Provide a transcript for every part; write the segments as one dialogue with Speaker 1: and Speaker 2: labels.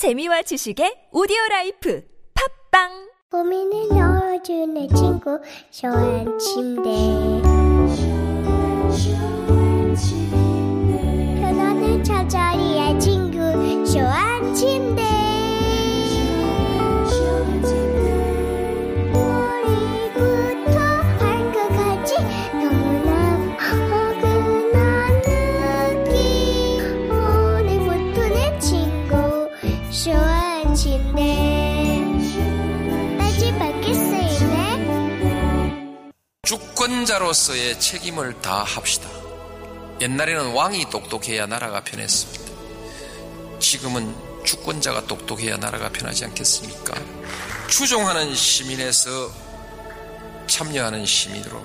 Speaker 1: 재미와 지식의 오디오 라이프. 팟빵!
Speaker 2: 고민을 덜어주는 친구 쇼한 침대. 편안한 잠자리의 친구 쇼한 침대
Speaker 3: 주권자로서의 책임을 다합시다. 옛날에는 왕이 똑똑해야 나라가 편했습니다. 지금은 주권자가 똑똑해야 나라가 편하지 않겠습니까? 추종하는 시민에서 참여하는 시민으로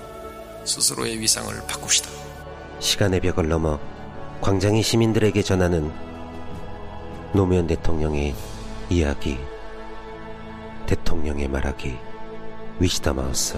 Speaker 3: 스스로의 위상을 바꿉시다.
Speaker 4: 시간의 벽을 넘어 광장이 시민들에게 전하는 노무현 대통령의 이야기 대통령의 말하기 위시다 마우스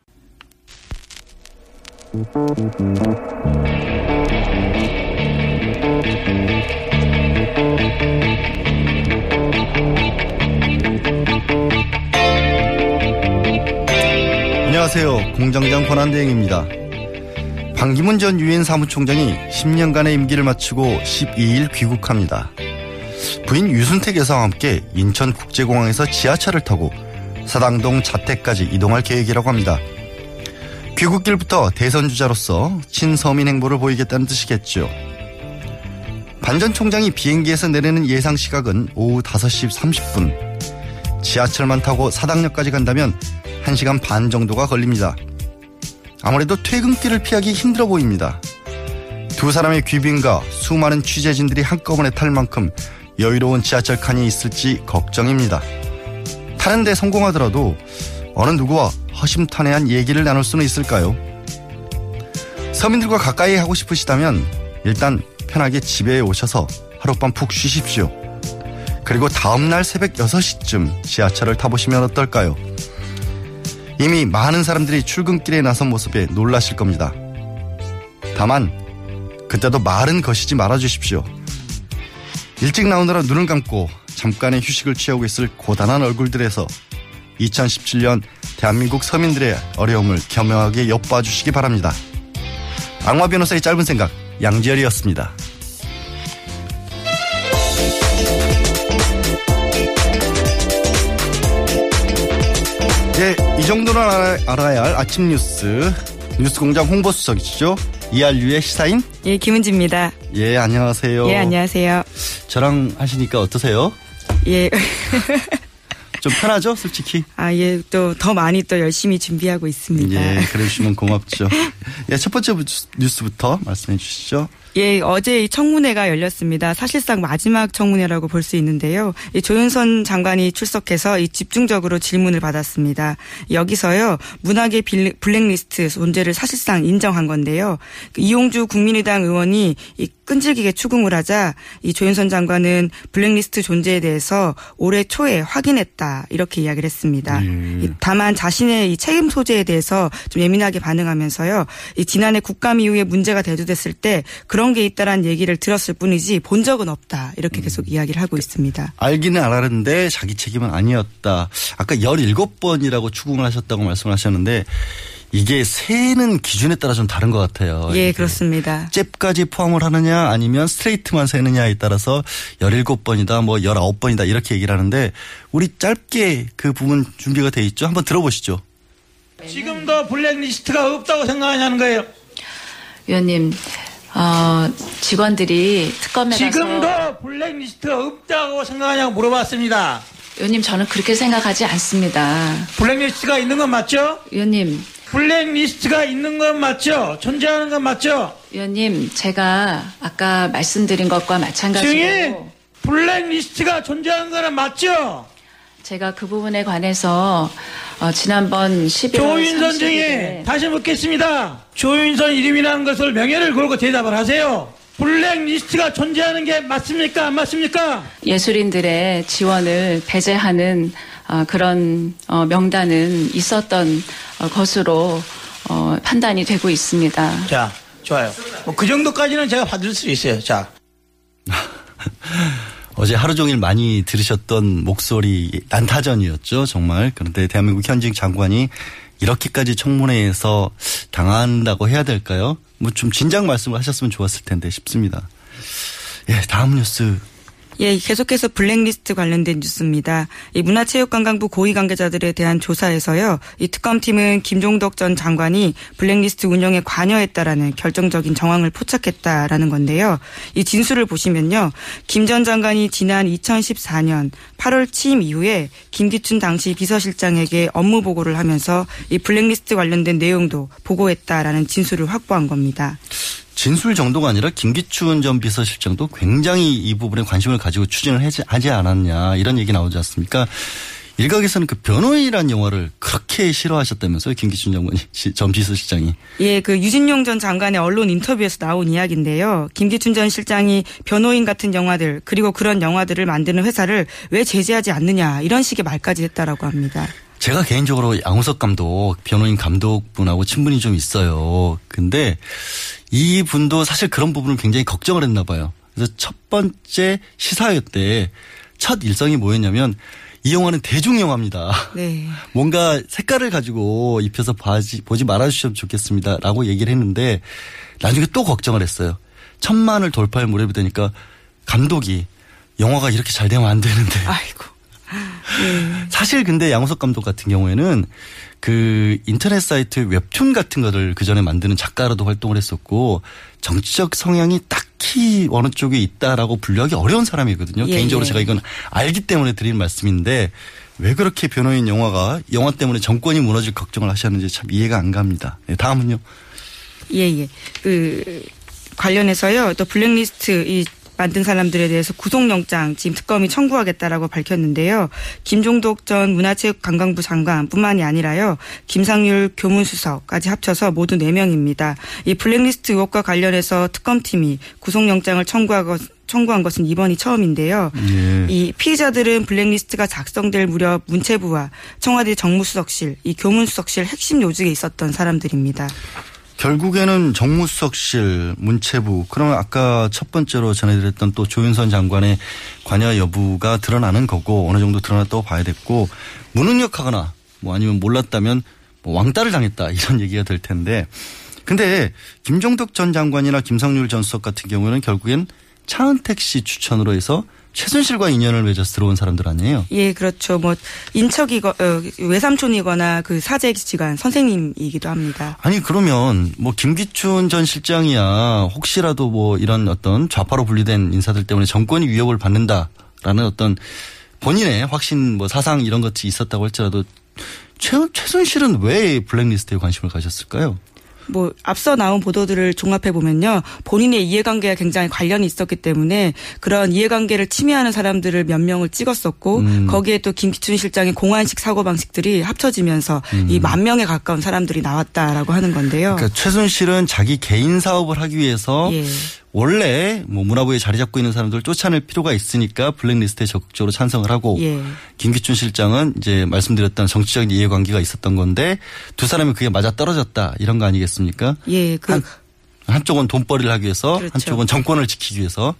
Speaker 5: 안녕하세요. 공장장 권한대행입니다. 반기문 전 유엔 사무총장이 10년간의 임기를 마치고 12일 귀국합니다. 부인 유순택 여사와 함께 인천국제공항에서 지하철을 타고 사당동 자택까지 이동할 계획이라고 합니다. 귀국길부터 대선주자로서 친서민 행보를 보이겠다는 뜻이겠죠. 반 전 총장이 비행기에서 내리는 예상 시각은 오후 5시 30분. 지하철만 타고 사당역까지 간다면 1시간 반 정도가 걸립니다. 아무래도 퇴근길을 피하기 힘들어 보입니다. 두 사람의 귀빈과 수많은 취재진들이 한꺼번에 탈 만큼 여유로운 지하철 칸이 있을지 걱정입니다. 타는데 성공하더라도 어느 누구와 허심탄회한 얘기를 나눌 수는 있을까요? 서민들과 가까이 하고 싶으시다면 일단 편하게 집에 오셔서 하룻밤 푹 쉬십시오. 그리고 다음날 새벽 6시쯤 지하철을 타보시면 어떨까요? 이미 많은 사람들이 출근길에 나선 모습에 놀라실 겁니다. 다만 그때도 말은 거시지 말아주십시오. 일찍 나오느라 눈을 감고 잠깐의 휴식을 취하고 있을 고단한 얼굴들에서 2017년 대한민국 서민들의 어려움을 겸허하게 엿봐 주시기 바랍니다. 악마 변호사의 짧은 생각 양지열이었습니다. 네, 이 정도는 알아, 알아야 할 아침 뉴스 뉴스공장 홍보수석이시죠 이알류의 시사인
Speaker 6: 예, 김은지입니다.
Speaker 5: 예 안녕하세요.
Speaker 6: 예, 안녕하세요.
Speaker 5: 저랑 하시니까 어떠세요?
Speaker 6: 예.
Speaker 5: 좀 편하죠, 솔직히.
Speaker 6: 아, 예, 또 더 많이 또 열심히 준비하고 있습니다.
Speaker 5: 예, 그러시면 고맙죠. 예, 첫 번째 뉴스부터 말씀해 주시죠.
Speaker 6: 예, 어제 이 청문회가 열렸습니다. 사실상 마지막 청문회라고 볼 수 있는데요. 이 조윤선 장관이 출석해서 이 집중적으로 질문을 받았습니다. 여기서요, 문학의 빌- 블랙리스트 존재를 사실상 인정한 건데요. 그 이용주 국민의당 의원이 이 끈질기게 추궁을 하자 이 조윤선 장관은 블랙리스트 존재에 대해서 올해 초에 확인했다 이렇게 이야기를 했습니다. 이 다만 자신의 이 책임 소재에 대해서 좀 예민하게 반응하면서요. 이 지난해 국감 이후에 문제가 대두됐을 때 그런 게 있다라는 얘기를 들었을 뿐이지 본 적은 없다 이렇게 계속 이야기를 하고 있습니다.
Speaker 5: 알기는 알았는데 자기 책임은 아니었다. 아까 17번이라고 추궁을 하셨다고 말씀을 하셨는데 이게 세는 기준에 따라 좀 다른 것 같아요.
Speaker 6: 예, 그렇습니다.
Speaker 5: 잽까지 포함을 하느냐 아니면 스트레이트만 세느냐에 따라서 17번이다 뭐 19번이다 이렇게 얘기를 하는데 우리 짧게 그 부분 준비가 돼 있죠. 한번 들어보시죠.
Speaker 7: 지금도 블랙리스트가 없다고 생각하냐는 거예요.
Speaker 8: 위원님, 어, 직원들이 특검에
Speaker 7: 지금도 블랙리스트가 없다고 생각하냐고 물어봤습니다.
Speaker 8: 위원님 저는 그렇게 생각하지 않습니다.
Speaker 7: 블랙리스트가 있는 건 맞죠?
Speaker 8: 위원님,
Speaker 7: 블랙리스트가 있는 건 맞죠? 존재하는 건 맞죠?
Speaker 8: 위원님 제가 아까 말씀드린 것과 마찬가지로
Speaker 7: 증인 블랙리스트가 존재하는 거는 맞죠?
Speaker 8: 제가 그 부분에 관해서 어, 지난번 11월
Speaker 7: 조윤선
Speaker 8: 30일에
Speaker 7: 증인 다시 묻겠습니다. 조윤선 이름이라는 것을 명예를 걸고 대답을 하세요. 블랙리스트가 존재하는 게 맞습니까? 안 맞습니까?
Speaker 8: 예술인들의 지원을 배제하는 어, 그런 어, 명단은 있었던 어, 것으로 어, 판단이 되고 있습니다.
Speaker 7: 자, 좋아요. 뭐 그 정도까지는 제가 받을 수 있어요. 자,
Speaker 5: 어제 하루 종일 많이 들으셨던 목소리 난타전이었죠, 정말. 그런데 대한민국 현직 장관이 이렇게까지 청문회에서 당한다고 해야 될까요? 뭐 좀 진작 말씀을 하셨으면 좋았을 텐데 싶습니다. 예, 다음 뉴스
Speaker 6: 예, 계속해서 블랙리스트 관련된 뉴스입니다. 이 문화체육관광부 고위 관계자들에 대한 조사에서요, 이 특검팀은 김종덕 전 장관이 블랙리스트 운영에 관여했다라는 결정적인 정황을 포착했다라는 건데요. 이 진술을 보시면요, 김 전 장관이 지난 2014년 8월 취임 이후에 김기춘 당시 비서실장에게 업무 보고를 하면서 이 블랙리스트 관련된 내용도 보고했다라는 진술을 확보한 겁니다.
Speaker 5: 진술 정도가 아니라 김기춘 전 비서실장도 굉장히 이 부분에 관심을 가지고 추진을 하지, 않았냐 이런 얘기 나오지 않습니까? 일각에서는 그 변호인이라는 영화를 그렇게 싫어하셨다면서요, 김기춘 장관이, 시- 전 비서실장이.
Speaker 6: 예, 그 유진용 전 장관의 언론 인터뷰에서 나온 이야기인데요. 김기춘 전 실장이 변호인 같은 영화들 그리고 그런 영화들을 만드는 회사를 왜 제재하지 않느냐 이런 식의 말까지 했다라고 합니다.
Speaker 5: 제가 개인적으로 양우석 감독, 변호인 감독분하고 친분이 좀 있어요. 근데 이 분도 사실 그런 부분을 굉장히 걱정을 했나 봐요. 그래서 첫 번째 시사회 때 첫 일성이 뭐였냐면 이 영화는 대중 영화입니다.
Speaker 6: 네.
Speaker 5: 뭔가 색깔을 가지고 입혀서 봐지, 보지 말아주시면 좋겠습니다. 라고 얘기를 했는데 나중에 또 걱정을 했어요. 천만을 돌파할 무렵이 되니까 감독이 영화가 이렇게 잘 되면 안 되는데.
Speaker 6: 아이고.
Speaker 5: 사실 근데 양호석 감독 같은 경우에는 그 인터넷 사이트 웹툰 같은 거를 그 전에 만드는 작가로도 활동을 했었고 정치적 성향이 딱히 어느 쪽에 있다라고 분류하기 어려운 사람이거든요.
Speaker 6: 예,
Speaker 5: 개인적으로
Speaker 6: 예.
Speaker 5: 제가 이건 알기 때문에 드리는 말씀인데 왜 그렇게 변호인 영화가 영화 때문에 정권이 무너질 걱정을 하셨는지 참 이해가 안 갑니다. 네, 다음은요.
Speaker 6: 예, 예. 그 관련해서요. 또 블랙리스트 이 만든 사람들에 대해서 구속영장 지금 특검이 청구하겠다라고 밝혔는데요. 김종덕 전 문화체육관광부 장관뿐만이 아니라요. 김상률 교문수석까지 합쳐서 모두 4명입니다. 이 블랙리스트 의혹과 관련해서 특검팀이 구속영장을 청구하고 청구한 것은 이번이 처음인데요.
Speaker 5: 예.
Speaker 6: 이 피의자들은 블랙리스트가 작성될 무렵 문체부와 청와대 정무수석실, 이 교문수석실 핵심 요직에 있었던 사람들입니다.
Speaker 5: 결국에는 정무수석실, 문체부, 그러면 아까 첫 번째로 전해드렸던 또 조윤선 장관의 관여 여부가 드러나는 거고 어느 정도 드러났다고 봐야 됐고 무능력하거나 뭐 아니면 몰랐다면 뭐 왕따를 당했다 이런 얘기가 될 텐데. 근데 김종덕 전 장관이나 김상률 전 수석 같은 경우에는 결국엔 차은택 씨 추천으로 해서 최순실과 인연을 맺어서 들어온 사람들 아니에요?
Speaker 6: 예, 그렇죠. 뭐 인척이거 어, 외삼촌이거나 그 사제지간 선생님이기도 합니다.
Speaker 5: 아니 그러면 뭐 김기춘 전 실장이야 혹시라도 뭐 이런 어떤 좌파로 분리된 인사들 때문에 정권이 위협을 받는다라는 어떤 본인의 확신 뭐 사상 이런 것이 있었다고 할지라도 최, 최순실은 왜 블랙리스트에 관심을 가졌을까요?
Speaker 6: 뭐 앞서 나온 보도들을 종합해 보면요. 본인의 이해관계가 굉장히 관련이 있었기 때문에 그런 이해관계를 침해하는 사람들을 몇 명을 찍었었고
Speaker 5: 음.
Speaker 6: 거기에 또 김기춘 실장의 공안식 사고 방식들이 합쳐지면서 이만 명에 가까운 사람들이 나왔다라고 하는 건데요.
Speaker 5: 음. 그러니까 최순실은 자기 개인 사업을 하기 위해서
Speaker 6: 예.
Speaker 5: 원래 뭐 문화부에 자리 잡고 있는 사람들을 쫓아낼 필요가 있으니까 블랙리스트에 적극적으로 찬성을 하고
Speaker 6: 예.
Speaker 5: 김기춘 실장은 이제 말씀드렸던 정치적인 이해관계가 있었던 건데 두 사람이 그게 맞아 떨어졌다 이런 거 아니겠습니까?
Speaker 6: 예, 그
Speaker 5: 한, 한쪽은 돈벌이를 하기 위해서
Speaker 6: 그렇죠.
Speaker 5: 한쪽은 정권을 지키기 위해서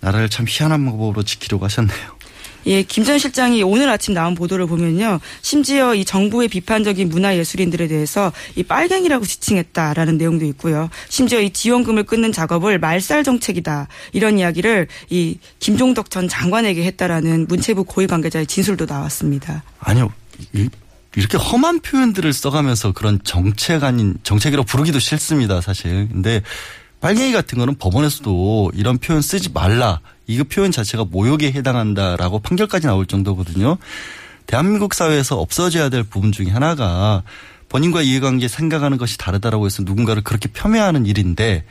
Speaker 5: 나라를 참 희한한 방법으로 지키려고 하셨네요.
Speaker 6: 예, 김 전 실장이 오늘 아침 나온 보도를 보면요. 심지어 이 정부의 비판적인 문화예술인들에 대해서 이 빨갱이라고 지칭했다라는 내용도 있고요. 심지어 이 지원금을 끊는 작업을 말살 정책이다. 이런 이야기를 이 김종덕 전 장관에게 했다라는 문체부 고위 관계자의 진술도 나왔습니다.
Speaker 5: 아니요. 이 이렇게 험한 표현들을 써가면서 그런 정책 아닌 정책이라고 부르기도 싫습니다, 사실. 근데 빨갱이 같은 거는 법원에서도 이런 표현 쓰지 말라. 이거 표현 자체가 모욕에 해당한다라고 판결까지 나올 정도거든요. 대한민국 사회에서 없어져야 될 부분 중에 하나가 본인과 이해관계 생각하는 것이 다르다라고 해서 누군가를 그렇게 폄훼하는 일인데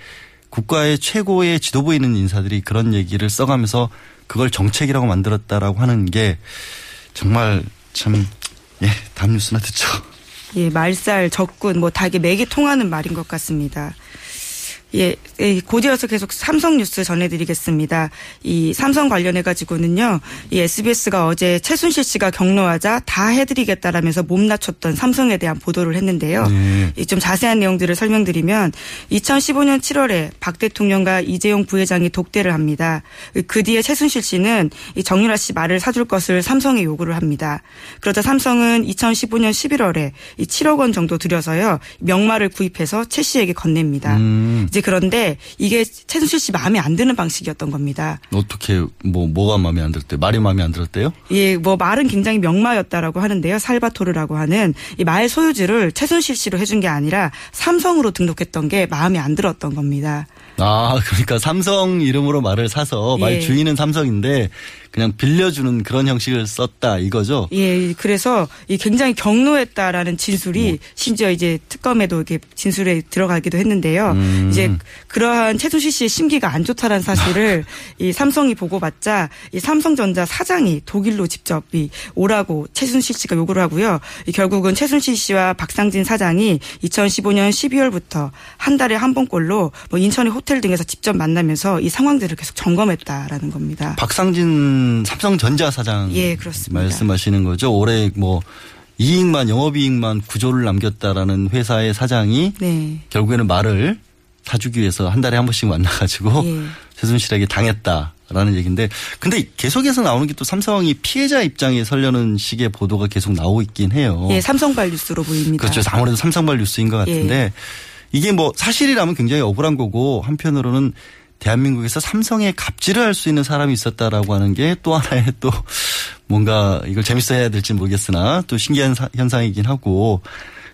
Speaker 5: 국가의 최고의 지도부에 있는 인사들이 그런 얘기를 써가면서 그걸 정책이라고 만들었다라고 하는 게 정말 참, 예, 다음 뉴스나 듣죠.
Speaker 6: 예, 말살, 적군, 뭐다 이게 맥이 통하는 말인 것 같습니다. 예, 예, 곧이어서 계속 삼성 뉴스 전해드리겠습니다. 이 삼성 관련해 가지고는요, 이 SBS가 어제 최순실 씨가 경로하자 다 해드리겠다라면서 몸 낮췄던 삼성에 대한 보도를 했는데요.
Speaker 5: 네.
Speaker 6: 이좀 자세한 내용들을 설명드리면 2015년 7월에 박 대통령과 이재용 부회장이 독대를 합니다. 그 뒤에 최순실 씨는 이 정유라 씨 말을 사줄 것을 삼성에 요구를 합니다. 그러자 삼성은 2015년 11월에 이 7억 원 정도 들여서요 명말을 구입해서 최 씨에게 건넵니다.
Speaker 5: 음.
Speaker 6: 이제 그런데 이게 최순실 씨 마음에 안 드는 방식이었던 겁니다.
Speaker 5: 어떻게, 뭐, 뭐가 마음에 안 들었대요? 말이 마음에 안 들었대요?
Speaker 6: 예, 뭐 말은 굉장히 명마였다라고 하는데요. 살바토르라고 하는 이 말 소유주를 최순실 씨로 해준 게 아니라 삼성으로 등록했던 게 마음에 안 들었던 겁니다.
Speaker 5: 아, 그러니까 삼성 이름으로 말을 사서 말
Speaker 6: 예.
Speaker 5: 주인은 삼성인데 그냥 빌려주는 그런 형식을 썼다 이거죠?
Speaker 6: 예, 그래서 이 굉장히 경로했다라는 진술이 심지어 이제 특검에도 이렇게 진술에 들어가기도 했는데요.
Speaker 5: 음.
Speaker 6: 이제 그러한 최순실 씨의 심기가 안 좋다는 사실을 이 삼성이 보고받자 이 삼성전자 사장이 독일로 직접 이 오라고 최순실 씨가 요구를 하고요. 이 결국은 최순실 씨와 박상진 사장이 2015년 12월부터 한 달에 한 번꼴로 뭐 인천의 호텔 등에서 직접 만나면서 이 상황들을 계속 점검했다라는 겁니다.
Speaker 5: 박상진 삼성전자 사장
Speaker 6: 예, 그렇습니다.
Speaker 5: 말씀하시는 거죠. 올해 뭐 이익만 영업이익만 구조를 남겼다라는 회사의 사장이
Speaker 6: 네.
Speaker 5: 결국에는 말을 사주기 위해서 한 달에 한 번씩 만나가지고
Speaker 6: 예.
Speaker 5: 최순실에게 당했다라는 얘기인데 근데 계속해서 나오는 게 또 삼성이 피해자 입장에 설려는 식의 보도가 계속 나오고 있긴 해요.
Speaker 6: 예, 삼성발 뉴스로 보입니다.
Speaker 5: 그렇죠. 아무래도 삼성발 뉴스인 것 같은데
Speaker 6: 예.
Speaker 5: 이게 뭐 사실이라면 굉장히 억울한 거고 한편으로는 대한민국에서 삼성에 갑질을 할 수 있는 사람이 있었다라고 하는 게 또 하나의 또 뭔가 이걸 재밌어 해야 될지 모르겠으나 또 신기한 사- 현상이긴 하고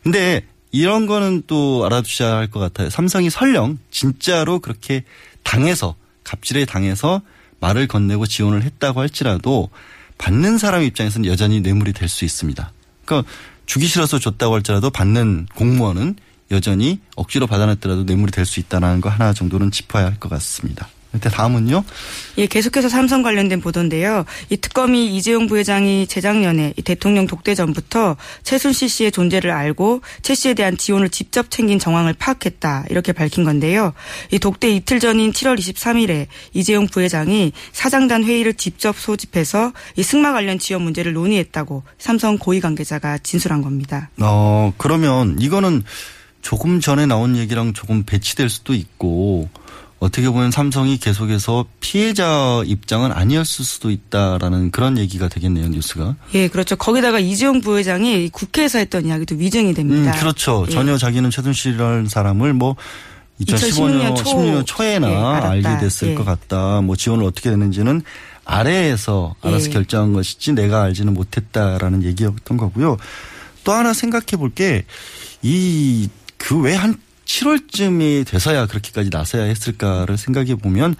Speaker 5: 근데 이런 거는 또 알아두셔야 할 것 같아요. 삼성이 설령 진짜로 그렇게 당해서 갑질에 당해서 말을 건네고 지원을 했다고 할지라도 받는 사람 입장에서는 여전히 뇌물이 될 수 있습니다. 그러니까 주기 싫어서 줬다고 할지라도 받는 공무원은 여전히 억지로 받아냈더라도 뇌물이 될 수 있다는 거 하나 정도는 짚어야 할 것 같습니다. 일단 다음은요.
Speaker 6: 예, 계속해서 삼성 관련된 보도인데요. 이 특검이 이재용 부회장이 재작년에 이 대통령 독대 전부터 최순실 씨의 존재를 알고 최 씨에 대한 지원을 직접 챙긴 정황을 파악했다. 이렇게 밝힌 건데요. 이 독대 이틀 전인 7월 23일에 이재용 부회장이 사장단 회의를 직접 소집해서 이 승마 관련 지원 문제를 논의했다고 삼성 고위 관계자가 진술한 겁니다.
Speaker 5: 어, 그러면 이거는 조금 전에 나온 얘기랑 조금 배치될 수도 있고 어떻게 보면 삼성이 계속해서 피해자 입장은 아니었을 수도 있다라는 그런 얘기가 되겠네요, 뉴스가.
Speaker 6: 예, 그렇죠. 거기다가 이재용 부회장이 국회에서 했던 이야기도 위증이 됩니다.
Speaker 5: 음, 그렇죠.
Speaker 6: 예.
Speaker 5: 전혀 자기는 최순실이라는 사람을 뭐 2015년
Speaker 6: 2016년 초.
Speaker 5: 16년 초에나
Speaker 6: 예.
Speaker 5: 알게 됐을
Speaker 6: 예.
Speaker 5: 것 같다. 뭐 지원을 어떻게 됐는지는 아래에서 알아서
Speaker 6: 예.
Speaker 5: 결정한 것이지 내가 알지는 못했다라는 얘기였던 거고요. 또 하나 생각해 볼 게 이 그 왜 한 7월쯤이 돼서야 그렇게까지 나서야 했을까를 생각해 보면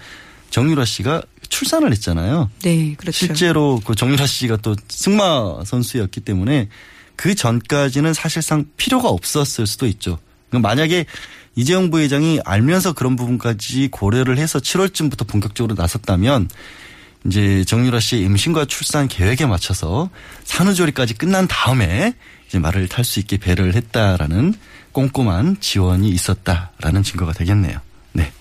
Speaker 5: 정유라 씨가 출산을 했잖아요.
Speaker 6: 네, 그렇죠.
Speaker 5: 실제로 그 정유라 씨가 또 승마 선수였기 때문에 그 전까지는 사실상 필요가 없었을 수도 있죠. 그러니까 만약에 이재용 부회장이 알면서 그런 부분까지 고려를 해서 7월쯤부터 본격적으로 나섰다면 이제 정유라 씨의 임신과 출산 계획에 맞춰서 산후조리까지 끝난 다음에 이제 말을 탈 수 있게 배려를 했다라는 꼼꼼한 지원이 있었다라는 증거가 되겠네요. 네.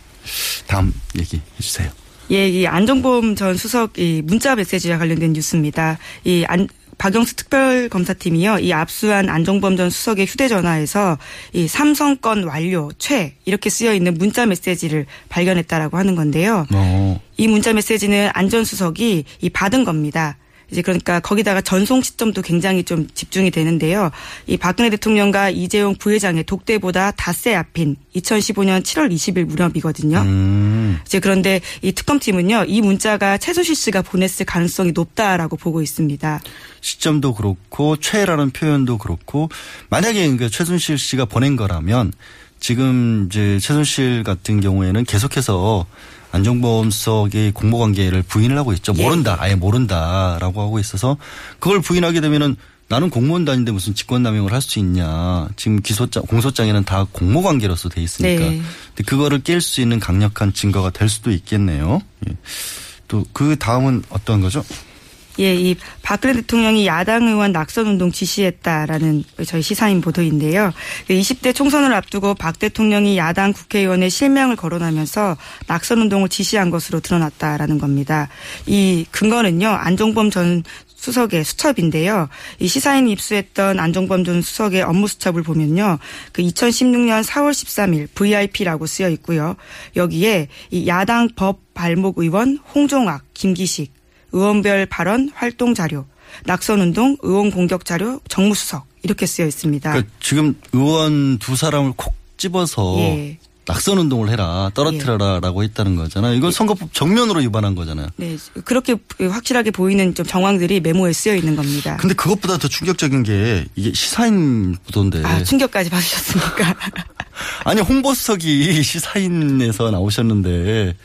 Speaker 5: 다음 얘기 해 주세요.
Speaker 6: 예, 이 안정범 전 수석 이 문자 메시지와 관련된 뉴스입니다. 이 안, 박영수 특별검사팀이요, 이 압수한 안정범 전 수석의 휴대전화에서 이 삼성 건 완료, 최, 이렇게 쓰여 있는 문자 메시지를 발견했다라고 하는 건데요.
Speaker 5: 어.
Speaker 6: 이 문자 메시지는 안전 수석이 이 받은 겁니다. 이제 그러니까 거기다가 전송 시점도 굉장히 좀 집중이 되는데요. 이 박근혜 대통령과 이재용 부회장의 독대보다 닷새 앞인 2015년 7월 20일 무렵이거든요.
Speaker 5: 음.
Speaker 6: 이제 그런데 이 특검팀은요, 이 문자가 최순실 씨가 보냈을 가능성이 높다라고 보고 있습니다.
Speaker 5: 시점도 그렇고 최라는 표현도 그렇고 만약에 그 최순실 씨가 보낸 거라면 지금 이제 최순실 같은 경우에는 계속해서 안종범 수석의 공모관계를 부인을 하고 있죠.
Speaker 6: 예.
Speaker 5: 모른다, 아예 모른다라고 하고 있어서 그걸 부인하게 되면은 나는 공무원도 아닌데 무슨 직권남용을 할 수 있냐. 지금 기소장, 공소장에는 다 공모관계로서 돼 있으니까.
Speaker 6: 네.
Speaker 5: 근데 그거를 깰 수 있는 강력한 증거가 될 수도 있겠네요. 예. 또그 다음은 어떤 거죠?
Speaker 6: 예, 이 박근혜 대통령이 야당 의원 낙선 운동 지시했다라는 저희 시사인 보도인데요. 20대 총선을 앞두고 박 대통령이 야당 국회의원의 실명을 거론하면서 낙선 운동을 지시한 것으로 드러났다라는 겁니다. 이 근거는요, 안종범 전 수석의 수첩인데요. 이 시사인이 입수했던 안종범 전 수석의 업무 수첩을 보면요. 그 2016년 4월 13일 VIP라고 쓰여 있고요. 여기에 이 야당 법 발목 의원 홍종학, 김기식, 의원별 발언 활동 자료, 낙선운동 의원 공격 자료 정무수석 이렇게 쓰여 있습니다.
Speaker 5: 그러니까 지금 의원 두 사람을 콕 집어서
Speaker 6: 예.
Speaker 5: 낙선 운동을 해라 떨어뜨려라라고 했다는 거잖아요. 이건 선거법 정면으로 위반한 거잖아요.
Speaker 6: 네, 그렇게 확실하게 보이는 좀 정황들이 메모에 쓰여 있는 겁니다.
Speaker 5: 근데 그것보다 더 충격적인 게 이게 시사인 보도인데
Speaker 6: 아, 충격까지 받으셨습니까?
Speaker 5: 아니 홍보석이 시사인에서 나오셨는데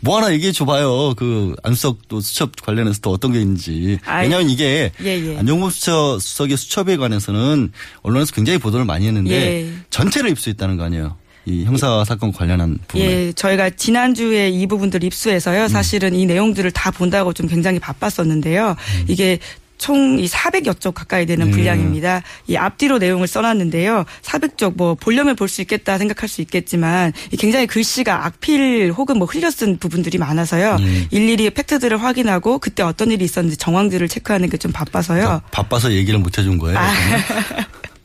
Speaker 5: 뭐 하나 얘기해 줘봐요. 그 안수석 또 수첩 관련해서 또 어떤 게 있는지.
Speaker 6: 아이,
Speaker 5: 왜냐하면 이게
Speaker 6: 예, 예.
Speaker 5: 안종범 수첩, 수석의 수첩에 관해서는 언론에서 굉장히 보도를 많이 했는데
Speaker 6: 예.
Speaker 5: 전체를 입수했다는 거 아니에요. 이 형사 사건 관련한 부분에.
Speaker 6: 예, 저희가 지난주에 이 부분들 입수해서요. 사실은 이 내용들을 다 본다고 좀 굉장히 바빴었는데요. 이게 총 이 400여 쪽 가까이 되는
Speaker 5: 네.
Speaker 6: 분량입니다. 이 앞뒤로 내용을 써놨는데요. 400쪽 뭐 보려면 볼 수 있겠다 생각할 수 있겠지만 이 굉장히 글씨가 악필 혹은 뭐 흘려 쓴 부분들이 많아서요.
Speaker 5: 네.
Speaker 6: 일일이 팩트들을 확인하고 그때 어떤 일이 있었는지 정황들을 체크하는 게 좀 바빠서요.
Speaker 5: 바빠서 얘기를 못 해준 거예요.
Speaker 6: 아.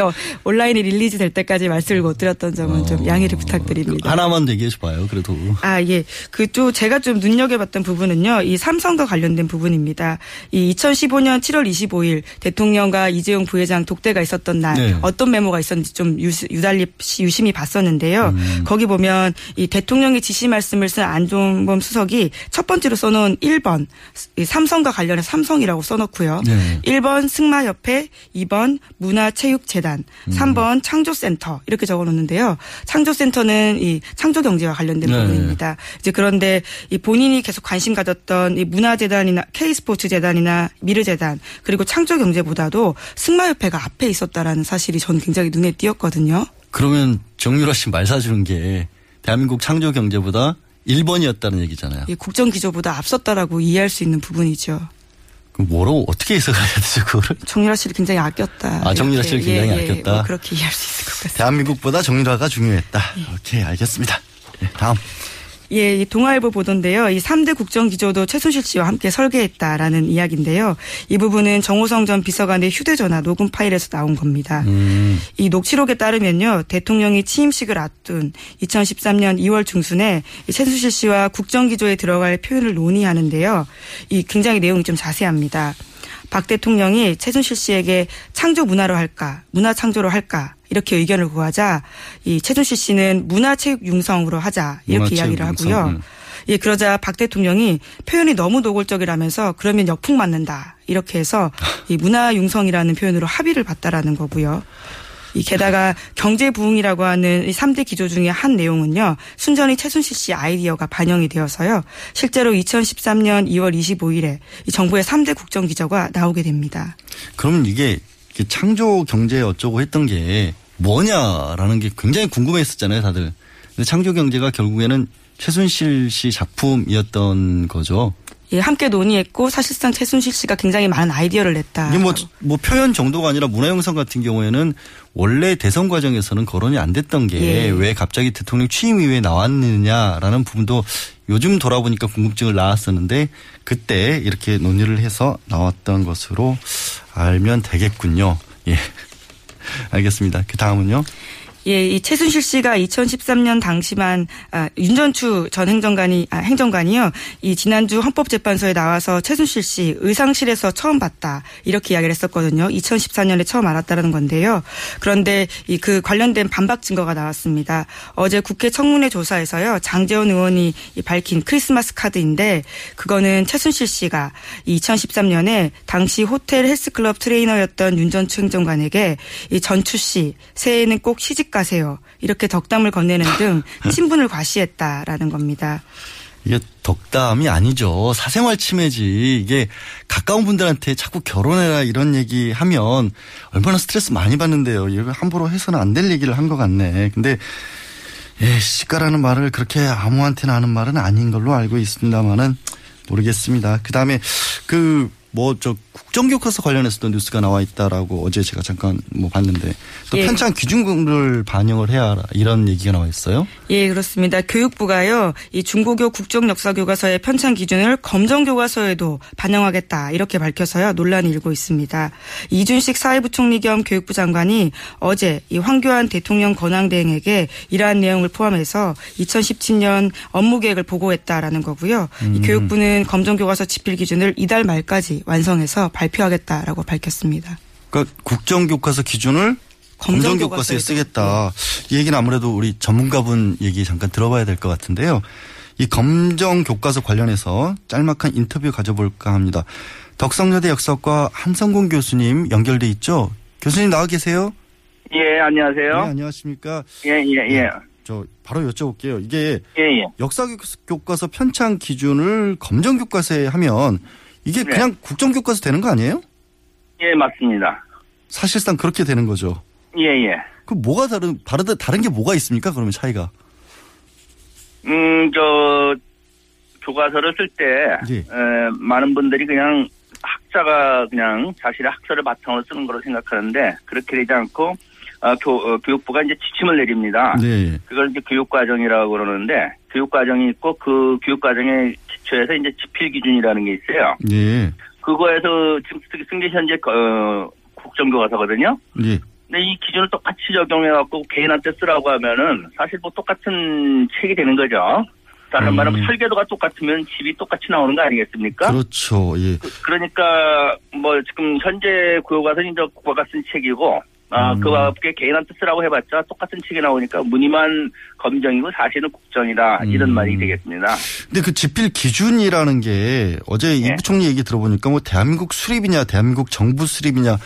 Speaker 6: 어, 온라인이 release 될 때까지 말씀을 못 드렸던 점은 좀 양해를 부탁드립니다.
Speaker 5: 하나만 얘기해 줘봐요. 그래도.
Speaker 6: 아, 예. 그또 제가 좀 눈여겨봤던 부분은요. 이 삼성과 관련된 부분입니다. 이 2015년 7월 25일 대통령과 이재용 부회장 독대가 있었던 날
Speaker 5: 네.
Speaker 6: 어떤 메모가 있었는지 좀 유, 유달리 유심히 봤었는데요.
Speaker 5: 음.
Speaker 6: 거기 보면 이 대통령의 지시 말씀을 쓴 안종범 수석이 첫 번째로 써놓은 1번 이 삼성과 관련해 삼성이라고 써놓고요.
Speaker 5: 네.
Speaker 6: 1번 승마협회, 2번 문화체육 재단,
Speaker 5: 음.
Speaker 6: 3번 창조센터 이렇게 적어놓는데요. 창조센터는 이 창조경제와 관련된
Speaker 5: 네.
Speaker 6: 부분입니다. 이제 그런데 이 본인이 계속 관심 가졌던 이 문화재단이나 K스포츠재단이나 미르재단 그리고 창조경제보다도 승마협회가 앞에 있었다라는 사실이 저는 굉장히 눈에 띄었거든요.
Speaker 5: 그러면 정유라 씨 말 사주는 게 대한민국 창조 경제보다 1번이었다는 얘기잖아요.
Speaker 6: 이 국정기조보다 앞섰다라고 이해할 수 있는 부분이죠.
Speaker 5: 뭐로 어떻게 해석해야 되죠, 그거를?
Speaker 6: 정유라 씨를 굉장히 아꼈다.
Speaker 5: 아, 정유라 씨를. 굉장히
Speaker 6: 예, 예,
Speaker 5: 아꼈다.
Speaker 6: 뭐 그렇게 이해할 수 있을 것 같습니다.
Speaker 5: 대한민국보다 정유라가 중요했다.
Speaker 6: 예.
Speaker 5: 오케이, 알겠습니다. 네, 다음.
Speaker 6: 예, 이 동아일보 보도인데요. 이 3대 국정기조도 최순실 씨와 함께 설계했다라는 이야기인데요. 이 부분은 정호성 전 비서관의 휴대전화 녹음 파일에서 나온 겁니다.
Speaker 5: 음,
Speaker 6: 이 녹취록에 따르면요. 대통령이 취임식을 앞둔 2013년 2월 중순에 이 최순실 씨와 국정기조에 들어갈 표현을 논의하는데요. 이 굉장히 내용이 좀 자세합니다. 박 대통령이 최순실 씨에게 창조 문화로 할까, 문화 창조로 할까 이렇게 의견을 구하자 이 최순실 씨는 문화체육 융성으로 하자 이렇게 이야기를
Speaker 5: 융성,
Speaker 6: 하고요.
Speaker 5: 음.
Speaker 6: 예, 그러자 박 대통령이 표현이 너무 노골적이라면서 그러면 역풍 맞는다. 이렇게 해서 이 문화융성이라는 표현으로 합의를 봤다라는 거고요. 이 게다가 경제 부흥이라고 하는 이 3대 기조 중에 한 내용은요. 순전히 최순실 씨 아이디어가 반영이 되어서요. 실제로 2013년 2월 25일에 이 정부의 3대 국정 기조가 나오게 됩니다.
Speaker 5: 그러면 이게 창조 경제 어쩌고 했던 게 뭐냐라는 게 굉장히 궁금했었잖아요, 다들. 근데 창조 경제가 결국에는 최순실 씨 작품이었던 거죠.
Speaker 6: 예, 함께 논의했고 사실상 최순실 씨가 굉장히 많은 아이디어를 냈다.
Speaker 5: 이게 뭐, 뭐 표현 정도가 아니라 문화영상 같은 경우에는 원래 대선 과정에서는 거론이 안 됐던 게왜
Speaker 6: 예.
Speaker 5: 갑자기 대통령 취임 이후에 나왔느냐라는 부분도 요즘 돌아보니까 궁금증을 낳았었는데 그때 이렇게 논의를 해서 나왔던 것으로 알면 되겠군요. 예. 알겠습니다. 그 다음은요.
Speaker 6: 예, 이 최순실 씨가 2013년 당시만 아, 윤전추 전 행정관이 아, 행정관이요. 이 지난주 헌법재판소에 나와서 최순실 씨 의상실에서 처음 봤다 이렇게 이야기를 했었거든요. 2014년에 처음 알았다는 건데요. 그런데 이 그 관련된 반박 증거가 나왔습니다. 어제 국회 청문회 조사에서요. 장재원 의원이 이 밝힌 크리스마스 카드인데 그거는 최순실 씨가 2013년에 당시 호텔 헬스클럽 트레이너였던 윤전추 행정관에게 이 전추 씨 새해에는 꼭 시집 가 세요. 이렇게 덕담을 건네는 등 친분을 과시했다라는 겁니다.
Speaker 5: 이게 덕담이 아니죠. 사생활 침해지. 이게 가까운 분들한테 자꾸 결혼해라 이런 얘기 하면 얼마나 스트레스 많이 받는데요. 이거 함부로 해서는 안 될 얘기를 한 것 같네. 근데 예, 시가라는 말을 그렇게 아무한테나 하는 말은 아닌 걸로 알고 있습니다만은 모르겠습니다. 그 다음에 그 뭐저 국정교과서 관련해서도 뉴스가 나와 있다라고 어제 제가 잠깐 뭐 봤는데 또
Speaker 6: 예.
Speaker 5: 편찬 기준을 반영을 해야 하라 이런 얘기가 나와 있어요.
Speaker 6: 예, 그렇습니다. 교육부가요, 이 중고교 국정역사교과서의 편찬 기준을 검정교과서에도 반영하겠다, 이렇게 밝혀서요, 논란이 일고 있습니다. 이준식 사회부총리 겸 교육부 장관이 어제 이 황교안 대통령 권한대행에게 이러한 내용을 포함해서 2017년 업무 계획을 보고했다라는 거고요. 이
Speaker 5: 음.
Speaker 6: 교육부는 검정교과서 집필 기준을 이달 말까지 완성해서 발표하겠다라고 밝혔습니다.
Speaker 5: 그러니까 국정교과서 기준을 검정교과서에. 쓰겠다. 이 얘기는 아무래도 우리 전문가분 얘기 잠깐 들어봐야 될 것 같은데요. 이 검정교과서 관련해서 짤막한 인터뷰 가져볼까 합니다. 덕성여대 역사과 한성공 교수님 연결돼 있죠? 교수님 나와 계세요?
Speaker 9: 예, 안녕하세요.
Speaker 5: 네, 안녕하십니까?
Speaker 9: 예, 예, 예.
Speaker 5: 저 바로 여쭤볼게요. 이게
Speaker 9: 예, 예.
Speaker 5: 역사 교과서 편찬 기준을 검정 교과서에 하면 이게
Speaker 9: 네.
Speaker 5: 그냥 국정교과서 되는 거 아니에요?
Speaker 9: 예, 맞습니다.
Speaker 5: 사실상 그렇게 되는 거죠.
Speaker 9: 예, 예.
Speaker 5: 그 뭐가 다른 다르다 다른 게 뭐가 있습니까? 그러면 차이가?
Speaker 9: 음, 저, 교과서를 쓸 때,
Speaker 5: 예.
Speaker 9: 에, 많은 분들이 그냥 학자가 그냥 자신의 학설을 바탕으로 쓰는 거로 생각하는데, 그렇게 되지 않고, 아, 교, 어, 교육부가 이제 지침을 내립니다.
Speaker 5: 네.
Speaker 9: 그걸 이제 교육과정이라고 그러는데, 교육과정이 있고, 그 교육과정에 기초해서 이제 집필 기준이라는 게 있어요.
Speaker 5: 예.
Speaker 9: 그거에서 지금 승계 현재, 어, 국정교 과서거든요.
Speaker 5: 예.
Speaker 9: 근데 이 기준을 똑같이 적용해갖고 개인한테 쓰라고 하면은 사실 뭐 똑같은 책이 되는 거죠. 다른
Speaker 5: 음.
Speaker 9: 말은 설계도가 똑같으면 집이 똑같이 나오는 거 아니겠습니까?
Speaker 5: 그렇죠. 예.
Speaker 9: 러니까뭐 지금 현재 교과서는 이제 국가가 쓴 책이고 아
Speaker 5: 음.
Speaker 9: 그와 함께 개인한테 쓰라고 해봤자 똑같은 책이 나오니까 무늬만 검정이고 사실은 국정이다 이런
Speaker 5: 음.
Speaker 9: 말이 되겠습니다.
Speaker 5: 근데 그 집필 기준이라는 게 어제 이
Speaker 9: 예.
Speaker 5: 부총리 얘기 들어보니까 뭐 대한민국 수립이냐 대한민국 정부 수립이냐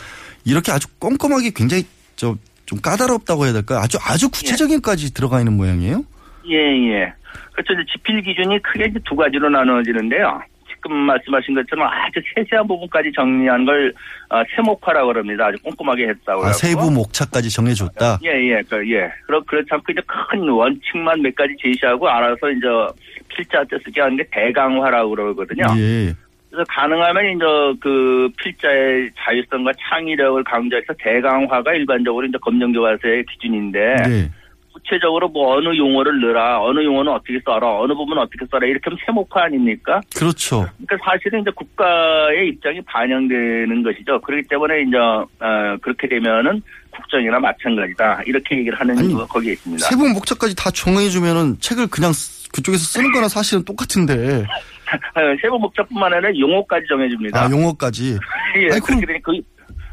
Speaker 5: 이렇게 아주 꼼꼼하게 굉장히 저좀 까다롭다고 해야 될까? 아주 아주 구체적인까지 들어가 있는 모양이에요.
Speaker 9: 예, 예. 그렇죠. 이제 집필 기준이 크게 이제 두 가지로 나눠지는데요. 지금 말씀하신 것처럼 아주 세세한 부분까지 정리한 걸 어, 세목화라고 그럽니다. 아주 꼼꼼하게 했다고.
Speaker 5: 아, 세부 목차까지 정해줬다.
Speaker 9: 예, 예, 그, 예. 그렇, 그렇지 않고 이제 큰 원칙만 몇 가지 제시하고 알아서 이제 필자 때 쓰게 하는 게 대강화라고 그러거든요.
Speaker 5: 예.
Speaker 9: 그래서 가능하면 이제 그 필자의 자율성과 창의력을 강조해서 대강화가 일반적으로 이제 검정 교과서의 기준인데
Speaker 5: 네.
Speaker 9: 구체적으로 뭐 어느 용어를 넣어라, 어느 용어는 어떻게 써라, 어느 부분은 어떻게 써라 이렇게 하면 세목화 아닙니까?
Speaker 5: 그렇죠.
Speaker 9: 그러니까 사실은 이제 국가의 입장이 반영되는 것이죠. 그렇기 때문에 이제 어, 그렇게 되면은 국정이나 마찬가지다 이렇게 얘기를 하는
Speaker 5: 아니,
Speaker 9: 이유가 거기에 있습니다.
Speaker 5: 세부 목차까지 다 정해주면은 책을 그냥 쓰- 그쪽에서 쓰는 거나 사실은 똑같은데.
Speaker 9: 어, 세부 목적뿐만 아니라 용어까지 정해줍니다.
Speaker 5: 아, 용어까지.
Speaker 9: 예,
Speaker 5: 아니,
Speaker 9: 그렇게 되니 그,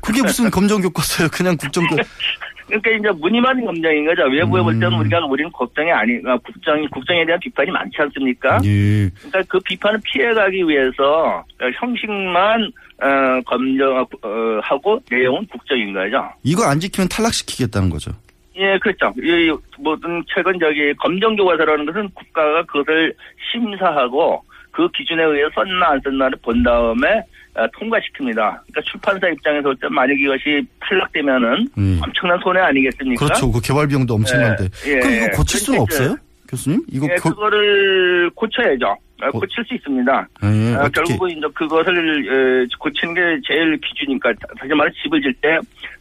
Speaker 5: 그게 무슨 검정 교과서예요. 그냥 국정 교.
Speaker 9: 그러니까 이제 무늬만 검정인 거죠. 외부에 볼 때는
Speaker 5: 음.
Speaker 9: 우리가 우리는 걱정이 아니, 아, 국정 국정에 대한 비판이 많지 않습니까?
Speaker 5: 예.
Speaker 9: 그러니까 그 비판을 피해가기 위해서 어, 형식만 어, 검정하고 내용은 국정인 거죠.
Speaker 5: 이거 안 지키면 탈락시키겠다는 거죠.
Speaker 9: 예, 그렇죠. 이 모든 최근 저기 검정 교과서라는 것은 국가가 그것을 심사하고 그 기준에 의해 썼나 안 썼나를 본 다음에 어, 통과시킵니다. 그러니까 출판사 입장에서 볼 때 만약 이것이 탈락되면은
Speaker 5: 음.
Speaker 9: 엄청난 손해 아니겠습니까?
Speaker 5: 그렇죠. 그 개발 비용도 엄청난데.
Speaker 9: 예, 예.
Speaker 5: 그럼 이거 고칠 수는
Speaker 9: 그러니까
Speaker 5: 없어요? 교수님? 이거
Speaker 9: 예,
Speaker 5: 고,
Speaker 9: 그거를 고쳐야죠. 어, 고칠 수 있습니다.
Speaker 5: 예,
Speaker 9: 어,
Speaker 5: 어떻게?
Speaker 9: 결국은 이제 그것을 에, 고치는 게 제일 기준이니까 다시 말해 집을 질 때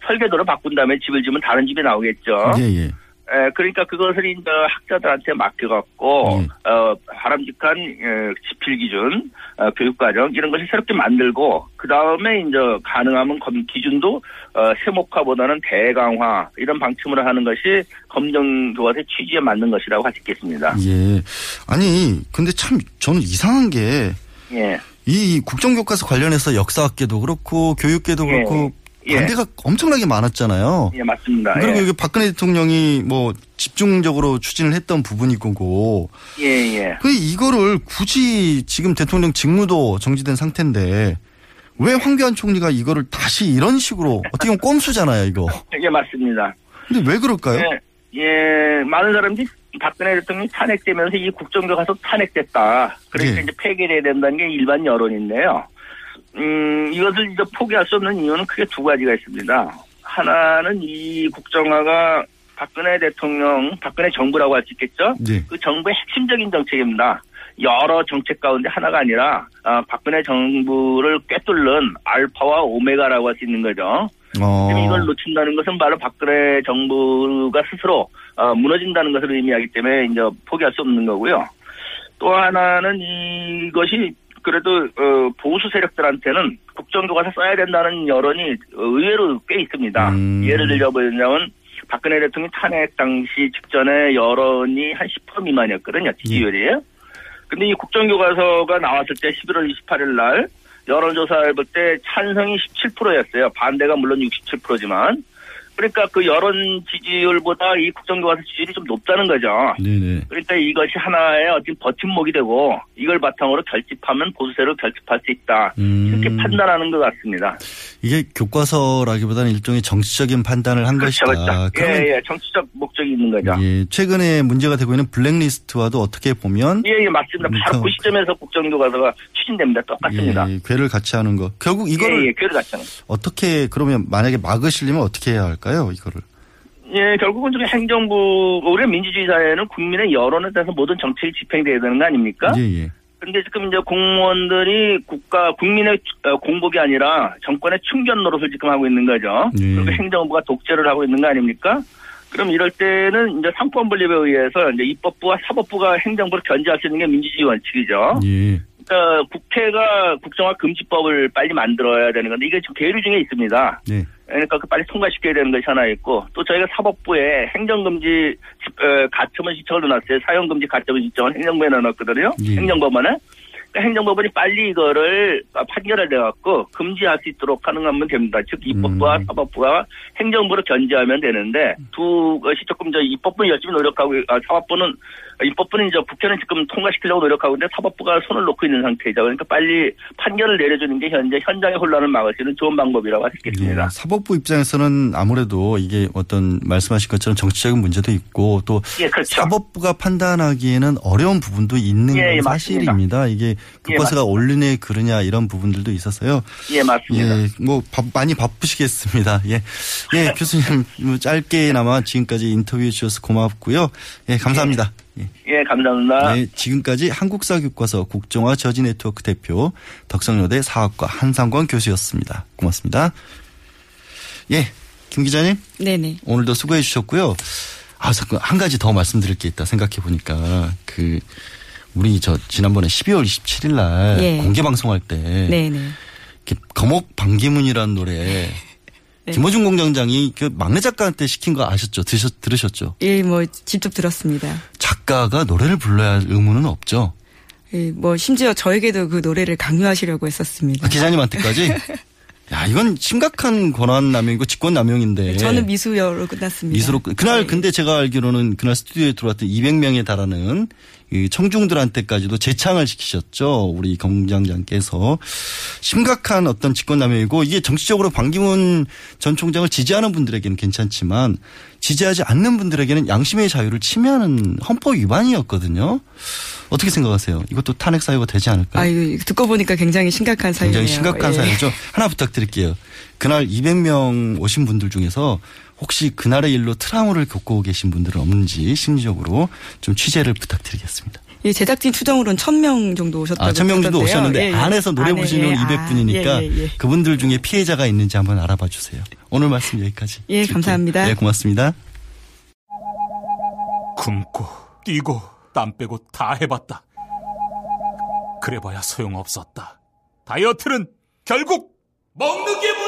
Speaker 9: 설계도를 바꾼 다음에 집을 지면 다른 집이 나오겠죠.
Speaker 5: 예, 예.
Speaker 9: 에, 그러니까 그것을 이제 학자들한테 맡겨갖고 어, 바람직한 에, 지필 기준, 어, 교육과정 이런 것을 새롭게 만들고 그 다음에 이제 가능하면 검 기준도 어, 세목화보다는 대강화 이런 방침으로 하는 것이 검정 교과서의 취지에 맞는 것이라고 할 수 있겠습니다.
Speaker 5: 예. 아니, 근데 참 저는 이상한 게
Speaker 9: 예.
Speaker 5: 이 국정교과서 관련해서 역사학계도 그렇고 교육계도
Speaker 9: 예.
Speaker 5: 그렇고
Speaker 9: 예.
Speaker 5: 반대가 엄청나게 많았잖아요.
Speaker 9: 예, 맞습니다.
Speaker 5: 그리고
Speaker 9: 예.
Speaker 5: 박근혜 대통령이 뭐 집중적으로 추진을 했던 부분일 거고.
Speaker 9: 예, 예.
Speaker 5: 그 이거를 굳이 지금 대통령 직무도 정지된 상태인데 왜 황교안 총리가 이거를 다시 이런 식으로 어떻게 보면 꼼수잖아요, 이거.
Speaker 9: 예, 맞습니다.
Speaker 5: 근데 왜 그럴까요?
Speaker 9: 예, 예, 많은 사람들이 박근혜 대통령이 탄핵되면서 이 국정교과서 탄핵됐다. 그러니까
Speaker 5: 예.
Speaker 9: 이제 폐기해야 된다는 게 일반 여론인데요. 음, 이것을 이제 포기할 수 없는 이유는 크게 두 가지가 있습니다. 하나는 이 국정화가 박근혜 대통령, 박근혜 정부라고 할 수 있겠죠?
Speaker 5: 네.
Speaker 9: 그 정부의 핵심적인 정책입니다. 여러 정책 가운데 하나가 아니라 아, 박근혜 정부를 꿰뚫는 알파와 오메가라고 할 수 있는 거죠.
Speaker 5: 어.
Speaker 9: 지금 이걸 놓친다는 것은 바로 박근혜 정부가 스스로 어, 무너진다는 것을 의미하기 때문에 이제 포기할 수 없는 거고요. 또 하나는 이것이 그래도 어, 보수 세력들한테는 국정교과서 써야 된다는 여론이 의외로 꽤 있습니다. 예를 들자면 박근혜 대통령 탄핵 당시 직전에 여론이 한 10% 미만이었거든요. 지지율이에요. 근데 이 국정교과서가 나왔을 때 11월 28일 날 여론조사를 볼 때 찬성이 17%였어요. 반대가 물론 67%지만. 그러니까 그 여론 지지율보다 이 국정교과서 지지율이 좀 높다는 거죠.
Speaker 5: 네네.
Speaker 9: 그러니까 이것이 하나의 어떤 버팀목이 되고 이걸 바탕으로 결집하면 보수세로 결집할 수 있다. 이렇게 판단하는 것 같습니다.
Speaker 5: 이게 교과서라기보다는 일종의 정치적인 판단을 한
Speaker 9: 그렇죠,
Speaker 5: 것이다.
Speaker 9: 그렇죠. 예, 예, 정치적 목적이 있는 거죠.
Speaker 5: 예, 최근에 문제가 되고 있는 블랙리스트와도 어떻게 보면
Speaker 9: 예, 예, 맞습니다. 바로
Speaker 5: 음,
Speaker 9: 그 시점에서 국정교과서가 추진됩니다. 똑같습니다.
Speaker 5: 예, 괴를 같이 하는 거. 결국 이거를
Speaker 9: 예, 예, 괴를 같이 하는 거.
Speaker 5: 어떻게 그러면 만약에 막으시려면 어떻게 해야 할까요? 이거를.
Speaker 9: 예, 결국은 저기 행정부, 우리 민주주의 사회는 국민의 여론에 따라서 모든 정책이 집행돼야 되는 거 아닙니까?
Speaker 5: 예, 예.
Speaker 9: 근데 지금 이제 공무원들이 국가, 국민의 어, 공복이 아니라 정권의 충견 노릇을 지금 하고 있는 거죠.
Speaker 5: 예.
Speaker 9: 그리고 행정부가 독재를 하고 있는 거 아닙니까? 그럼 이럴 때는 이제 상권 분립에 의해서 이제 입법부와 사법부가 행정부를 견제할 수 있는 게 민주주의 원칙이죠.
Speaker 5: 예.
Speaker 9: 그러니까 국회가 국정화 금지법을 빨리 만들어야 되는 건데 이게 지금 계류 중에 있습니다.
Speaker 5: 네.
Speaker 9: 그러니까 그 빨리 통과시켜야 되는 것이 하나 있고 또 저희가 사법부에 행정금지 어, 가처분 신청을 넣어놨어요. 사용금지 가처분 신청을 행정부에 넣어놨거든요.
Speaker 5: 예.
Speaker 9: 행정법원에. 그러니까 행정법원이 빨리 이거를 판결을 내갖고 금지할 수 있도록 하는 됩니다. 즉 입법부와 사법부가 행정부를 견제하면 되는데 두 것이 조금 저 입법부는 열심히 노력하고 아, 사법부는 입법부는 이제 국회는 지금 통과시키려고 노력하고 있는데 사법부가 손을 놓고 있는 상태이죠. 그러니까 빨리 판결을 내려주는 게 현재 현장의 혼란을 막을 수 있는 좋은 방법이라고 할 수 있겠습니다.
Speaker 5: 예, 사법부 입장에서는 아무래도 이게 어떤 말씀하신 것처럼 정치적인 문제도 있고 또
Speaker 9: 예, 그렇죠.
Speaker 5: 사법부가 판단하기에는 어려운 부분도 있는
Speaker 9: 예,
Speaker 5: 건
Speaker 9: 예,
Speaker 5: 사실입니다. 이게 교과서가
Speaker 9: 맞습니다.
Speaker 5: 옳으냐 그르냐 이런 부분들도 있어서요.
Speaker 9: 예, 맞습니다.
Speaker 5: 예, 뭐 바- 많이 바쁘시겠습니다. 예, 예 교수님 뭐 짧게나마 지금까지 인터뷰해 주셔서 고맙고요. 예, 감사합니다. 예.
Speaker 9: 예, 감사합니다.
Speaker 5: 네, 지금까지 한국사 교과서 국정화 저지 네트워크 대표 덕성여대 사학과 한상권 교수였습니다. 고맙습니다. 예, 김 기자님
Speaker 6: 네네.
Speaker 5: 오늘도 수고해 주셨고요. 아, 잠깐 한 가지 더 말씀드릴 게 있다 생각해 보니까 그 우리 저 지난번에 12월 27일 날
Speaker 6: 예.
Speaker 5: 공개 방송할 때
Speaker 6: 네네.
Speaker 5: 거목 방기문이라는 노래
Speaker 6: 네.
Speaker 5: 김호중 공장장이 그 막내 작가한테 시킨 거 아셨죠? 드셨, 들으셨죠?
Speaker 6: 예, 뭐 직접 들었습니다.
Speaker 5: 작가가 노래를 불러야 할 의무는 없죠.
Speaker 6: 예, 뭐 심지어 저에게도 그 노래를 강요하시려고 했었습니다.
Speaker 5: 아, 기자님한테까지? 야, 이건 심각한 권한 남용이고 직권 남용인데.
Speaker 6: 저는 미수여로 끝났습니다.
Speaker 5: 미수로 끝- 그날 근데 제가 알기로는 그날 스튜디오에 들어왔던 200명에 달하는 이 청중들한테까지도 재창을 시키셨죠. 우리 공장장께서 심각한 어떤 직권남용이고 이게 정치적으로 반기문 전 총장을 지지하는 분들에게는 괜찮지만 지지하지 않는 분들에게는 양심의 자유를 침해하는 헌법 위반이었거든요. 어떻게 생각하세요? 이것도 탄핵 사유가 되지 않을까요?
Speaker 6: 아유, 듣고 보니까 굉장히 심각한 사유네요.
Speaker 5: 굉장히 심각한
Speaker 6: 예.
Speaker 5: 사유죠. 하나 부탁드릴게요. 그날 200명 오신 분들 중에서 혹시 그날의 일로 트라우마를 겪고 계신 분들은 없는지 심리적으로 좀 취재를 부탁드리겠습니다.
Speaker 6: 예, 제작진 추정으로는 1000명 정도 오셨다고
Speaker 5: 아, 천명 정도
Speaker 6: 하던데요.
Speaker 5: 오셨는데
Speaker 6: 예, 예.
Speaker 5: 안에서 노래
Speaker 6: 안에,
Speaker 5: 부르시는
Speaker 6: 예,
Speaker 5: 200분이니까
Speaker 6: 아, 예, 예, 예.
Speaker 5: 그분들 중에 피해자가 있는지 한번 알아봐 주세요. 오늘 말씀 여기까지.
Speaker 6: 예, 감사합니다.
Speaker 5: 네, 고맙습니다.
Speaker 10: 굶고 뛰고 땀 빼고 다 해봤다. 그래봐야 소용없었다. 다이어트는 결국 먹는 게 문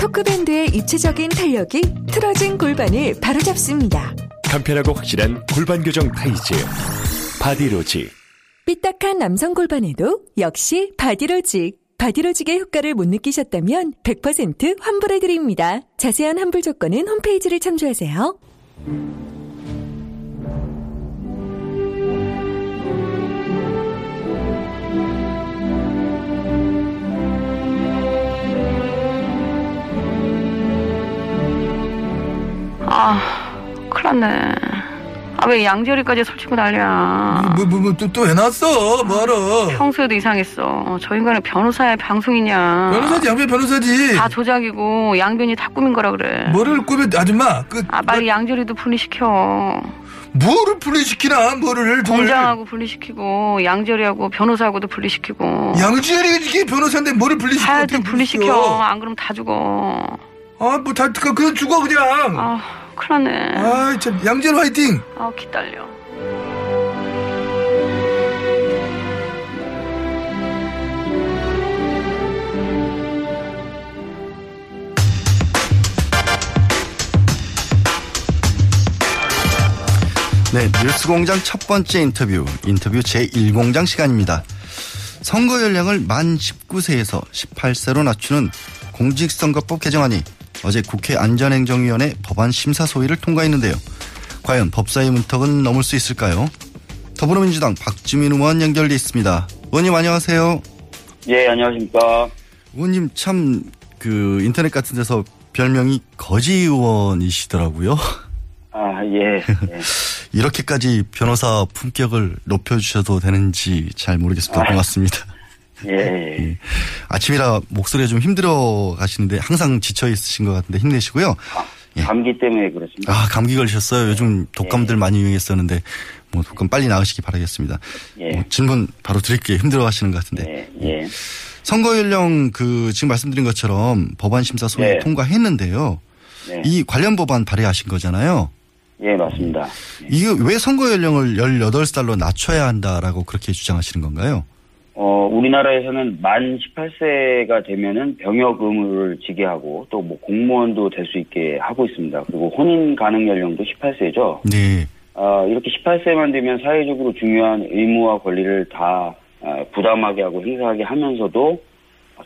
Speaker 11: 토크밴드의 입체적인 탄력이 틀어진 골반을 바로잡습니다.
Speaker 12: 간편하고 확실한 골반 교정 타이즈. 바디로직.
Speaker 11: 삐딱한 남성 골반에도 역시 바디로직. 바디로직의 효과를 못 느끼셨다면 100% 환불해드립니다. 자세한 환불 조건은 홈페이지를 참조하세요.
Speaker 13: 아, 큰일 났네. 아, 왜 양재리까지 설치고 난리야.
Speaker 14: 뭐, 뭐, 뭐, 또, 또 해놨어? 뭐하러?
Speaker 13: 평소에도 이상했어. 저 인간은 변호사야, 방송이냐.
Speaker 14: 변호사지, 양변 변호사지.
Speaker 13: 다 조작이고, 양변이 다 꾸민 거라 그래.
Speaker 14: 뭐를 꾸며, 아줌마. 그,
Speaker 13: 아, 빨리 양재리도 분리시켜.
Speaker 14: 뭐를 분리시키나, 뭐를.
Speaker 13: 공장하고 분리시키고, 양재리하고 변호사하고도 분리시키고.
Speaker 14: 양재리, 이게 변호사인데 뭐를 분리시켜?
Speaker 13: 하여튼 분리시켜. 안 그러면 다 죽어.
Speaker 14: 아, 뭐, 다, 그, 그냥 죽어, 그냥.
Speaker 13: 아, 큰일 났네.
Speaker 14: 아, 참, 양재리 화이팅!
Speaker 13: 아, 기다려.
Speaker 5: 네, 뉴스공장 첫 번째 인터뷰, 인터뷰 제1공장 시간입니다. 선거 연령을 만 19세에서 18세로 낮추는 공직선거법 개정안이 어제 국회 안전행정위원회 법안 심사 소위를 통과했는데요. 과연 법사위 문턱은 넘을 수 있을까요? 더불어민주당 박주민 의원 연결돼 있습니다. 의원님 안녕하세요.
Speaker 15: 예, 안녕하십니까.
Speaker 5: 의원님 참 그 인터넷 같은 데서 별명이 거지 의원이시더라고요.
Speaker 15: 아, 예. 예.
Speaker 5: 이렇게까지 변호사 품격을 높여주셔도 되는지 잘 모르겠습니다. 고맙습니다.
Speaker 15: 예, 예.
Speaker 5: 아침이라 목소리가 좀 힘들어 가시는데 항상 지쳐 있으신 것 같은데 힘내시고요. 예.
Speaker 15: 감기 때문에 그렇습니다.
Speaker 5: 아, 감기 걸리셨어요. 요즘 독감들 많이 유행했었는데 뭐 독감 빨리 나으시기 바라겠습니다.
Speaker 15: 예.
Speaker 5: 뭐 질문 바로 드릴게요. 힘들어 하시는 것 같은데.
Speaker 15: 예, 예.
Speaker 5: 선거 연령 그 지금 말씀드린 것처럼 법안 심사 소위
Speaker 15: 네.
Speaker 5: 통과했는데요.
Speaker 15: 네.
Speaker 5: 이 관련 법안 발의하신 거잖아요.
Speaker 15: 예, 맞습니다.
Speaker 5: 이게 왜 선거 연령을 18살로 낮춰야 한다라고 그렇게 주장하시는 건가요?
Speaker 15: 어, 우리나라에서는 만 18세가 되면은 병역 의무를 지게 하고 또 뭐 공무원도 될 수 있게 하고 있습니다. 그리고 혼인 가능 연령도 18세죠.
Speaker 5: 네.
Speaker 15: 아, 이렇게 18세만 되면 사회적으로 중요한 의무와 권리를 다 아, 부담하게 하고 행사하게 하면서도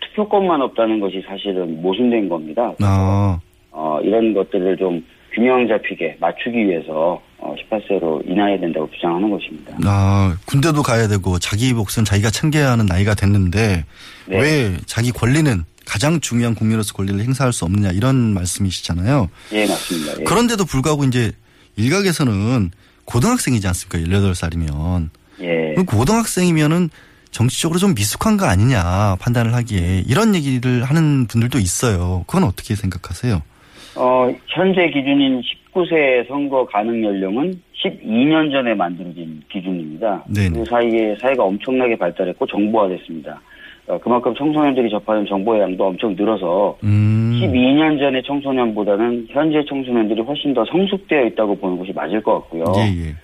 Speaker 15: 투표권만 없다는 것이 사실은 모순된 겁니다.
Speaker 5: 아,
Speaker 15: 어, 이런 것들을 좀 균형 잡히게 맞추기 위해서 어, 18세로 인하해야 된다고 주장하는 것입니다.
Speaker 5: 아, 군대도 가야 되고 자기 몫은 자기가 챙겨야 하는 나이가 됐는데
Speaker 15: 네.
Speaker 5: 왜 자기 권리는 가장 중요한 국민으로서 권리를 행사할 수 없느냐 이런 말씀이시잖아요.
Speaker 15: 예, 맞습니다. 예.
Speaker 5: 그런데도 불구하고 이제 일각에서는 고등학생이지 않습니까? 18살이면.
Speaker 15: 예.
Speaker 5: 고등학생이면은 정치적으로 좀 미숙한 거 아니냐 판단을 하기에 이런 얘기를 하는 분들도 있어요. 그건 어떻게 생각하세요?
Speaker 15: 어, 현재 기준인 19세 선거 가능 연령은 12년 전에 만들어진 기준입니다.
Speaker 5: 네네.
Speaker 15: 그 사이에 사회가 엄청나게 발달했고 정보화됐습니다. 어, 그만큼 청소년들이 접하는 정보의 양도 엄청 늘어서
Speaker 5: 음.
Speaker 15: 12년 전의 청소년보다는 현재 청소년들이 훨씬 더 성숙되어 있다고 보는 것이 맞을 것 같고요.
Speaker 5: 예, 예.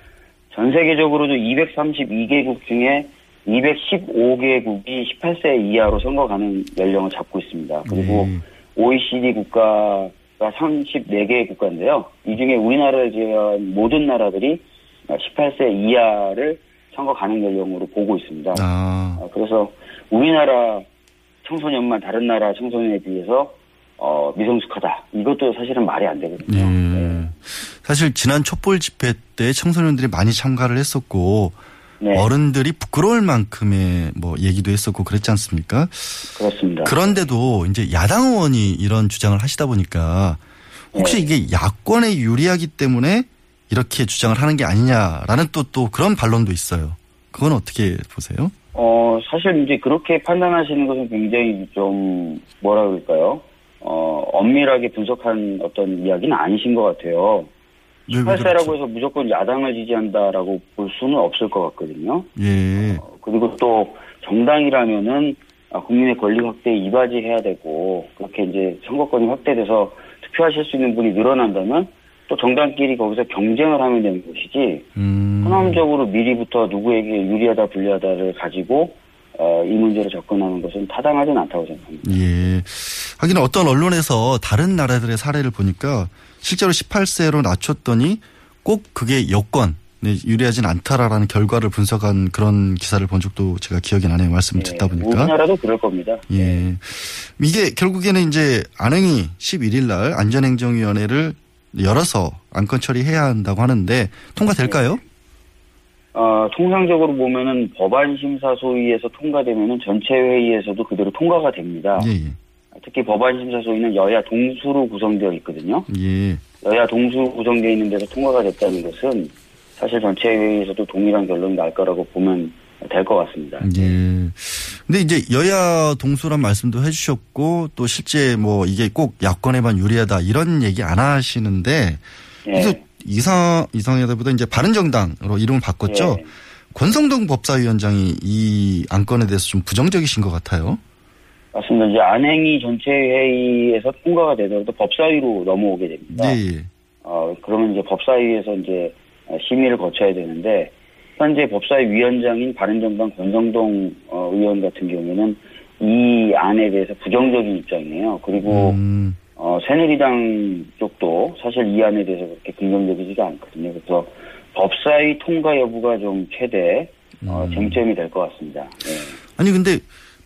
Speaker 15: 전 세계적으로도 232개국 중에 215개국이 18세 이하로 선거 가능 연령을 잡고 있습니다. 그리고
Speaker 5: 네.
Speaker 15: OECD 국가 34개 국가인데요. 이 중에 우리나라를 제외한 모든 나라들이 18세 이하를 선거 가능 연령으로 보고 있습니다.
Speaker 5: 아.
Speaker 15: 어, 그래서 우리나라 청소년만 다른 나라 청소년에 비해서 어, 미성숙하다. 이것도 사실은 말이 안 되거든요.
Speaker 5: 예. 사실 지난 촛불 집회 때 청소년들이 많이 참가를 했었고
Speaker 15: 네.
Speaker 5: 어른들이 부끄러울 만큼의 뭐 얘기도 했었고 그랬지 않습니까?
Speaker 15: 그렇습니다.
Speaker 5: 그런데도 이제 야당 의원이 이런 주장을 하시다 보니까 혹시
Speaker 15: 네.
Speaker 5: 이게 야권에 유리하기 때문에 이렇게 주장을 하는 게 아니냐라는 또 또 그런 반론도 있어요. 그건 어떻게 보세요?
Speaker 15: 어, 사실 이제 그렇게 판단하시는 것은 굉장히 좀, 뭐라 그럴까요? 어, 엄밀하게 분석한 어떤 이야기는 아니신 것 같아요.
Speaker 5: 왜, 왜
Speaker 15: 18세라고 해서 무조건 야당을 지지한다라고 볼 수는 없을 것 같거든요.
Speaker 5: 예.
Speaker 15: 그리고 또 정당이라면은 아, 국민의 권리 확대에 이바지해야 되고 그렇게 이제 선거권이 확대돼서 투표하실 수 있는 분이 늘어난다면 또 정당끼리 거기서 경쟁을 하면 되는 것이지
Speaker 5: 음.
Speaker 15: 선언적으로 미리부터 누구에게 유리하다 불리하다를 가지고 어, 이 문제를 접근하는 것은 타당하진 않다고 생각합니다.
Speaker 5: 예. 하긴 어떤 언론에서 다른 나라들의 사례를 보니까 실제로 18세로 낮췄더니 꼭 그게 여권 네, 유리하진 않다라는 결과를 분석한 그런 기사를 본 적도 제가 기억이 나네요. 말씀을 듣다 보니까.
Speaker 15: 우리나라도 그럴 겁니다.
Speaker 5: 예. 이게 결국에는 이제 안행이 11일 날 안전행정위원회를 열어서 안건 처리해야 한다고 하는데 통과될까요?
Speaker 15: 어, 통상적으로 보면은 법안 심사 소위에서 통과되면은 전체 회의에서도 그대로 통과가 됩니다.
Speaker 5: 예, 예.
Speaker 15: 특히 법안 심사 소위는 여야 동수로 구성되어 있거든요.
Speaker 5: 예.
Speaker 15: 여야 동수로 구성되어 있는 데서 통과가 됐다는 것은 사실 전체 회의에서도 동일한 결론이 날 거라고 보면 될 것 같습니다.
Speaker 5: 예. 근데 이제 여야 동수란 말씀도 해주셨고 또 실제 뭐 이게 꼭 야권에만 유리하다 이런 얘기 안 하시는데
Speaker 15: 예.
Speaker 5: 그래서 이상 이상하다보다 이제 바른정당으로 이름을 바꿨죠.
Speaker 15: 예.
Speaker 5: 권성동 법사위원장이 이 안건에 대해서 좀 부정적이신 것 같아요.
Speaker 15: 맞습니다. 이제 안행이 전체 회의에서 통과가 되더라도 법사위로 넘어오게 됩니다.
Speaker 5: 예, 예.
Speaker 15: 어, 그러면 이제 법사위에서 이제 심의를 거쳐야 되는데, 현재 법사위 위원장인 바른정당 권성동 어, 의원 같은 경우에는 이 안에 대해서 부정적인 입장이에요. 그리고,
Speaker 5: 음.
Speaker 15: 어, 새누리당 쪽도 사실 이 안에 대해서 그렇게 긍정적이지가 않거든요. 그래서 법사위 통과 여부가 좀 최대, 어,
Speaker 5: 음.
Speaker 15: 쟁점이 될 것 같습니다. 네.
Speaker 5: 아니 근데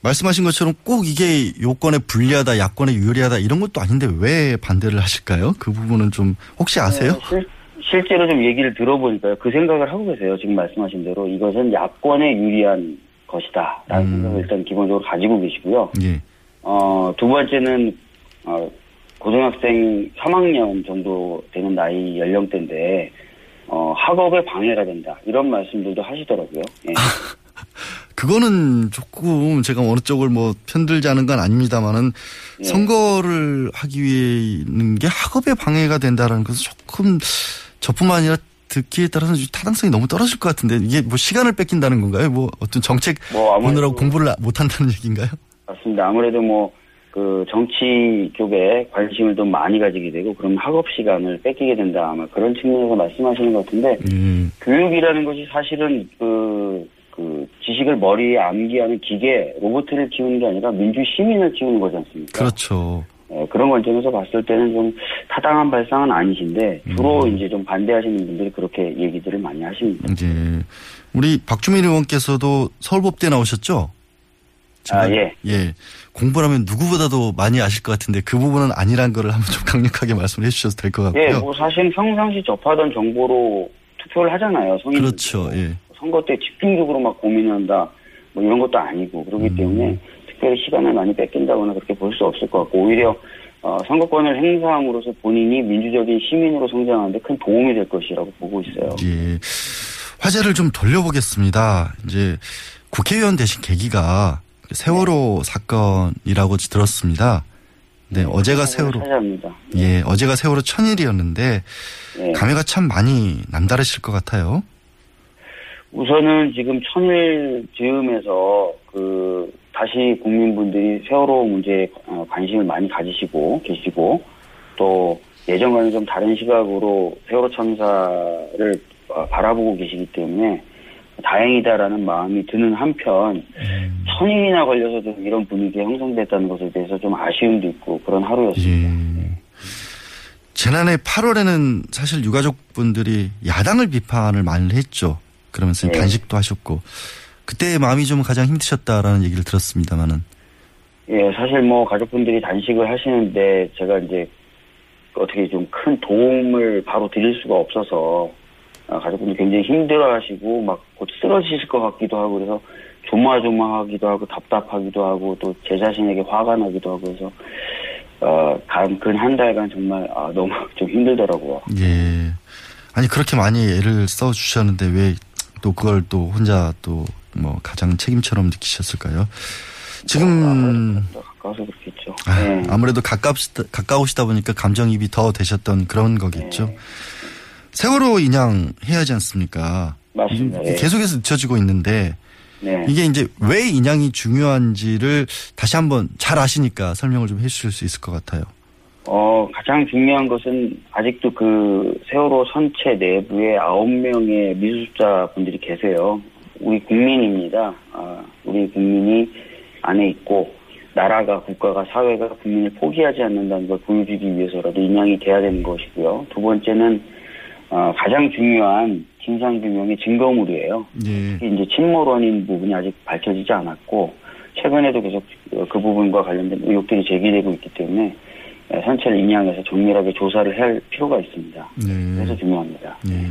Speaker 5: 말씀하신 것처럼 꼭 이게 요건에 불리하다, 야권에 유리하다 이런 것도 아닌데 왜 반대를 하실까요? 그 부분은 좀 혹시 아세요?
Speaker 15: 네, 실, 실제로 좀 얘기를 들어보니까요. 그 생각을 하고 계세요. 지금 말씀하신 대로 이것은 야권에 유리한 것이다. 라는
Speaker 5: 음.
Speaker 15: 생각을 일단 기본적으로 가지고 계시고요.
Speaker 5: 예.
Speaker 15: 어, 두 번째는, 어, 고등학생 3학년 정도 되는 나이 연령대인데, 어, 학업에 방해가 된다. 이런 말씀들도 하시더라고요. 예.
Speaker 5: 그거는 조금 제가 어느 쪽을 뭐 편들자는 건 아닙니다만은
Speaker 15: 예.
Speaker 5: 선거를 하기 위해 있는 게 학업에 방해가 된다라는 것은 조금 저뿐만 아니라 듣기에 따라서 좀 타당성이 너무 떨어질 것 같은데 이게 뭐 시간을 뺏긴다는 건가요? 뭐 어떤 정책
Speaker 15: 뭐
Speaker 5: 보느라고 공부를 못 한다는 얘기인가요?
Speaker 15: 맞습니다. 아무래도 뭐, 그 정치 쪽에 관심을 좀 많이 가지게 되고, 그럼 학업 시간을 뺏기게 된다. 아마 그런 측면에서 말씀하시는 것 같은데,
Speaker 5: 음.
Speaker 15: 교육이라는 것이 사실은 그, 그 지식을 머리에 암기하는 기계, 로봇을 키우는 게 아니라 민주 시민을 키우는 거지 않습니까?
Speaker 5: 그렇죠.
Speaker 15: 예, 그런 관점에서 봤을 때는 좀 타당한 발상은 아니신데, 주로
Speaker 5: 음.
Speaker 15: 이제 좀 반대하시는 분들이 그렇게 얘기들을 많이 하십니다.
Speaker 5: 이제 우리 박주민 의원께서도 서울법대 나오셨죠?
Speaker 15: 아, 예.
Speaker 5: 예. 공부라면 누구보다도 많이 아실 것 같은데 그 부분은 아니란 거를 한번 좀 강력하게 말씀을 해 주셔도 될것
Speaker 15: 예,
Speaker 5: 같고요.
Speaker 15: 뭐 사실 평상시 접하던 정보로 투표를 하잖아요. 성인
Speaker 5: 그렇죠. 예.
Speaker 15: 선거 때 집중적으로 막 고민한다 뭐 이런 것도 아니고 그렇기
Speaker 5: 음.
Speaker 15: 때문에 특별히 시간을 많이 뺏긴다거나 그렇게 볼 수 없을 것 같고 오히려 어, 선거권을 행사함으로써 본인이 민주적인 시민으로 성장하는데 큰 도움이 될 것이라고 보고 있어요.
Speaker 5: 예. 화제를 좀 돌려보겠습니다. 이제 국회의원 되신 계기가 세월호 사건이라고 들었습니다. 네, 어제가 세월호.
Speaker 15: 찾아합니다.
Speaker 5: 예, 어제가 세월호 천일이었는데
Speaker 15: 예.
Speaker 5: 감회가 참 많이 남다르실 것 같아요.
Speaker 15: 우선은 지금 천일 즈음에서 그 다시 국민분들이 세월호 문제에 어, 관심을 많이 가지시고 계시고 또 예전과는 좀 다른 시각으로 세월호 참사를 어, 바라보고 계시기 때문에 다행이다라는 마음이 드는 한편 천일이나 걸려서 좀 이런 분위기가 형성됐다는 것에 대해서 좀 아쉬움도 있고 그런 하루였습니다.
Speaker 5: 지난해 8월에는 사실 유가족분들이 야당을 비판을 많이 했죠. 그러면서
Speaker 15: 네.
Speaker 5: 단식도 하셨고 그때 마음이 좀 가장 힘드셨다라는 얘기를 들었습니다만은
Speaker 15: 예, 사실 뭐 가족분들이 단식을 하시는데 제가 이제 어떻게 좀 큰 도움을 바로 드릴 수가 없어서 아, 가족분들 굉장히 힘들어하시고 막 곧 쓰러지실 것 같기도 하고 그래서 조마조마하기도 하고 답답하기도 하고 또 제 자신에게 화가 나기도 하고 그래서 어간근한 달간 정말 아, 너무 좀 힘들더라고요.
Speaker 5: 예. 아니 그렇게 많이 애를 써 주셨는데 왜 또 그걸 또 혼자 또 뭐 가장 책임처럼 느끼셨을까요? 지금
Speaker 15: 가까워서 그렇겠죠.
Speaker 5: 아,
Speaker 15: 네.
Speaker 5: 아무래도 가깝시다, 가까우시다 보니까 감정입이 더 되셨던 그런 거겠죠. 세월호 인양 해야 하지 않습니까?
Speaker 15: 맞습니다. 예.
Speaker 5: 계속해서 늦춰지고 있는데
Speaker 15: 네.
Speaker 5: 이게 이제 왜 인양이 중요한지를 다시 한번 잘 아시니까 설명을 좀 해주실 수 있을 것 같아요.
Speaker 15: 어, 가장 중요한 것은 아직도 그 세월호 선체 내부에 아홉 명의 미수습자 분들이 계세요. 우리 국민입니다. 아, 우리 국민이 안에 있고 나라가 국가가 사회가 국민을 포기하지 않는다는 걸 보여주기 위해서라도 인양이 돼야 되는 것이고요. 두 번째는 어, 가장 중요한 진상규명의 증거물이에요.
Speaker 5: 예.
Speaker 15: 특히 이제 침몰 원인 부분이 아직 밝혀지지 않았고 최근에도 계속 그- 그 부분과 관련된 의혹들이 제기되고 있기 때문에 에, 선체를 인양해서 정밀하게 조사를 할 필요가 있습니다.
Speaker 5: 네.
Speaker 15: 그래서 중요합니다.
Speaker 5: 예.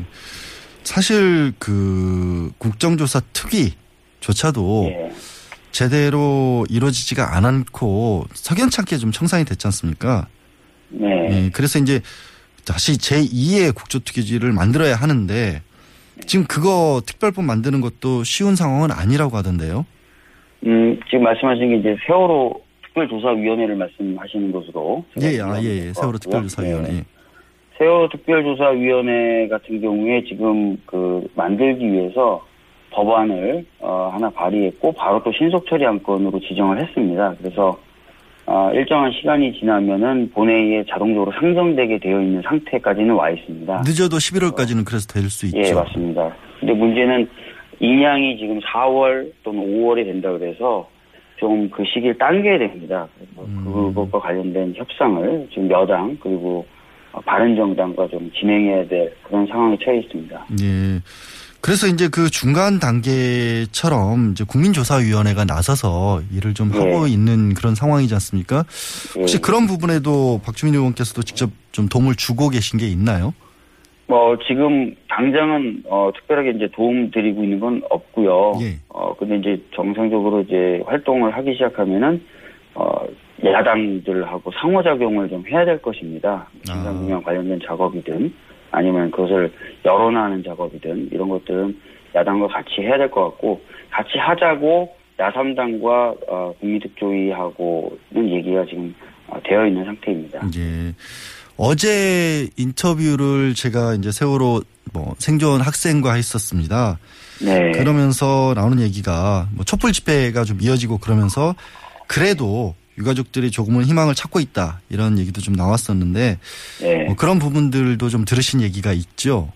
Speaker 5: 사실 그 국정조사 특위조차도
Speaker 15: 예.
Speaker 5: 제대로 이루어지지가 않고 석연찮게 좀 청산이 됐지 않습니까?
Speaker 15: 네.
Speaker 5: 예, 그래서 이제 다시 제2의 국조특위지를 만들어야 하는데 지금 그거 특별법 만드는 것도 쉬운 상황은 아니라고 하던데요.
Speaker 15: 음, 지금 말씀하신 게 이제 세월호 특별조사위원회를 말씀하시는 것으로
Speaker 5: 예, 아, 예, 예. 세월호 특별조사위원회. 예.
Speaker 15: 세월호 특별조사위원회 같은 경우에 지금 그 만들기 위해서 법안을 어, 하나 발의했고 바로 또 신속 처리 안건으로 지정을 했습니다. 그래서 어, 일정한 시간이 지나면은 본회의에 자동적으로 상정되게 되어 있는 상태까지는 와 있습니다.
Speaker 5: 늦어도 11월까지는 그래서 될 수 있죠.
Speaker 15: 예, 맞습니다. 근데 문제는 인양이 지금 4월 또는 5월에 된다 그래서 좀 그 시기를 당겨야 됩니다. 그래서
Speaker 5: 음.
Speaker 15: 그것과 관련된 협상을 지금 여당 그리고 어, 바른정당과 좀 진행해야 될 그런 상황에 처해 있습니다.
Speaker 5: 예. 그래서 이제 그 중간 단계처럼 이제 국민조사위원회가 나서서 일을 좀
Speaker 15: 예.
Speaker 5: 하고 있는 그런 상황이지 않습니까? 혹시
Speaker 15: 예.
Speaker 5: 그런 부분에도 박주민 의원께서도 직접 좀 도움을 주고 계신 게 있나요?
Speaker 15: 뭐 지금 당장은 어, 특별하게 이제 도움 드리고 있는 건 없고요.
Speaker 5: 예.
Speaker 15: 어 근데 이제 정상적으로 이제 활동을 하기 시작하면은 어 야당들하고 상호작용을 좀 해야 될 것입니다. 진상규명 관련된 작업이든 아니면 그것을 여론화하는 작업이든 이런 것들은 야당과 같이 해야 될 것 같고 같이 하자고 야삼당과 어, 국민특조위하고는 얘기가 지금 어, 되어 있는 상태입니다.
Speaker 5: 예. 어제 인터뷰를 제가 이제 세월호 뭐 생존 학생과 했었습니다.
Speaker 15: 네.
Speaker 5: 그러면서 나오는 얘기가 뭐 촛불 집회가 좀 이어지고 그러면서 그래도 유가족들이 조금은 희망을 찾고 있다 이런 얘기도 좀 나왔었는데
Speaker 15: 네.
Speaker 5: 뭐 그런 부분들도 좀 들으신 얘기가 있죠.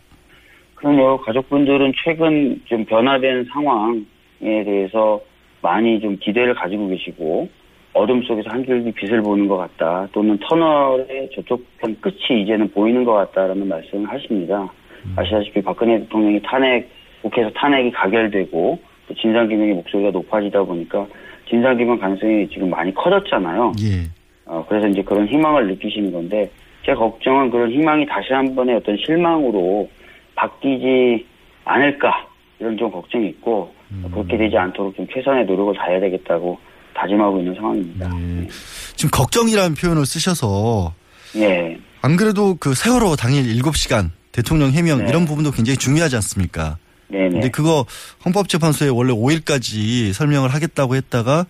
Speaker 15: 그럼요. 가족분들은 최근 좀 변화된 상황에 대해서 많이 좀 기대를 가지고 계시고 어둠 속에서 한 줄기 빛을 보는 것 같다. 또는 터널의 저쪽 편 끝이 이제는 보이는 것 같다라는 말씀을 하십니다. 아시다시피 박근혜 대통령이 탄핵 국회에서 탄핵이 가결되고 또 진상규명의 목소리가 높아지다 보니까 진상규명 가능성이 지금 많이 커졌잖아요.
Speaker 5: 예.
Speaker 15: 어, 그래서 이제 그런 희망을 느끼시는 건데, 제 걱정은 그런 희망이 다시 한 번의 어떤 실망으로 바뀌지 않을까, 이런 좀 걱정이 있고, 그렇게 되지 않도록 좀 최선의 노력을 다해야 되겠다고 다짐하고 있는 상황입니다.
Speaker 5: 지금 걱정이라는 표현을 쓰셔서
Speaker 15: 예.
Speaker 5: 안 그래도 그 세월호 당일 7시간 대통령 해명 이런 부분도 굉장히 중요하지 않습니까?
Speaker 15: 네네.
Speaker 5: 근데 그거 헌법재판소에 원래 5일까지 설명을 하겠다고 했다가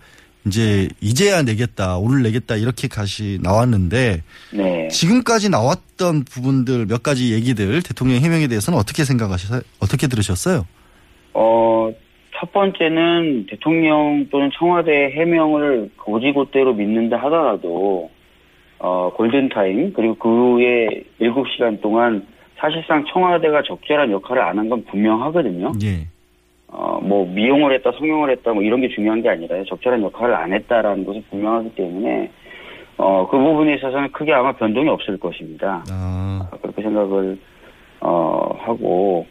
Speaker 5: 이제 이제야 내겠다, 오늘 내겠다 이렇게 가시 나왔는데
Speaker 15: 네.
Speaker 5: 지금까지 나왔던 부분들 몇 가지 얘기들 대통령 해명에 대해서는 어떻게 생각하셨어요? 어떻게 들으셨어요?
Speaker 15: 어, 첫 번째는 대통령 또는 청와대 해명을 고지고대로 믿는다 하더라도, 어, 골든타임, 그리고 그 후에 7시간 동안 사실상 청와대가 적절한 역할을 안 한 건 분명하거든요.
Speaker 5: 예.
Speaker 15: 어, 뭐, 미용을 했다, 성형을 했다, 뭐, 이런 게 중요한 게 아니라 적절한 역할을 안 했다라는 것이 분명하기 때문에, 어, 그 부분에 있어서는 크게 아마 변동이 없을 것입니다.
Speaker 5: 아.
Speaker 15: 그렇게 생각을 어, 하고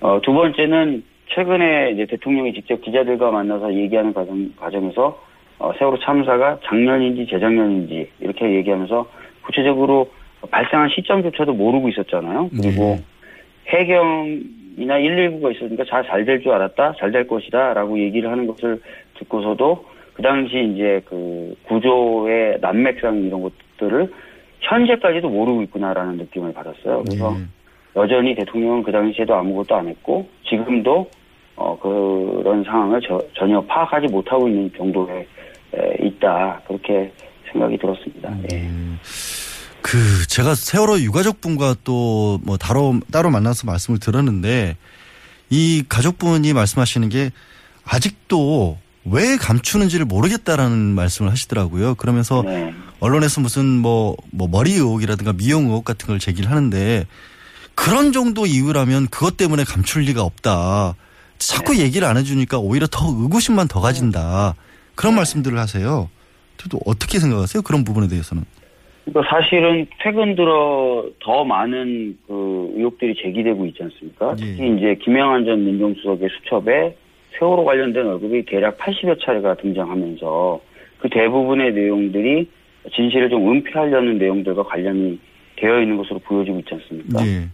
Speaker 15: 어, 두 번째는 최근에 이제 대통령이 직접 기자들과 만나서 얘기하는 과정, 과정에서 어, 세월호 참사가 작년인지 재작년인지 이렇게 얘기하면서 구체적으로 발생한 시점조차도 모르고 있었잖아요. 그리고 해경이나 119가 있었으니까 잘 잘 될 줄 알았다, 잘 될 것이다 라고 얘기를 하는 것을 듣고서도 그 당시 이제 그 구조의 난맥상 이런 것들을 현재까지도 모르고 있구나라는 느낌을 받았어요. 그래서 여전히 대통령은 그 당시에도 아무것도 안 했고 지금도 어 그런 상황을 저- 전혀 파악하지 못하고 있는 정도에 에, 있다 그렇게 생각이 들었습니다. 예.
Speaker 5: 그 제가 세월호 유가족분과 또 뭐 따로 따로 만나서 말씀을 들었는데 이 가족분이 말씀하시는 게 아직도 왜 감추는지를 모르겠다라는 말씀을 하시더라고요. 그러면서 언론에서 무슨 뭐, 뭐 머리 의혹이라든가 미용 의혹 같은 걸 제기를 하는데 그런 정도 이유라면 그것 때문에 감출 리가 없다. 자꾸 얘기를 안 해주니까 오히려 더 의구심만 더 가진다. 그런 말씀들을 하세요. 또 어떻게 생각하세요? 그런 부분에 대해서는.
Speaker 15: 그러니까 사실은 최근 들어 더 많은 그 의혹들이 제기되고 있지 않습니까? 특히 이제 김영한 전 민정수석의 수첩에 세월호 관련된 언급이 대략 80여 차례가 등장하면서 그 대부분의 내용들이 진실을 좀 은폐하려는 내용들과 관련이 되어 있는 것으로 보여지고 있지 않습니까?
Speaker 5: 예.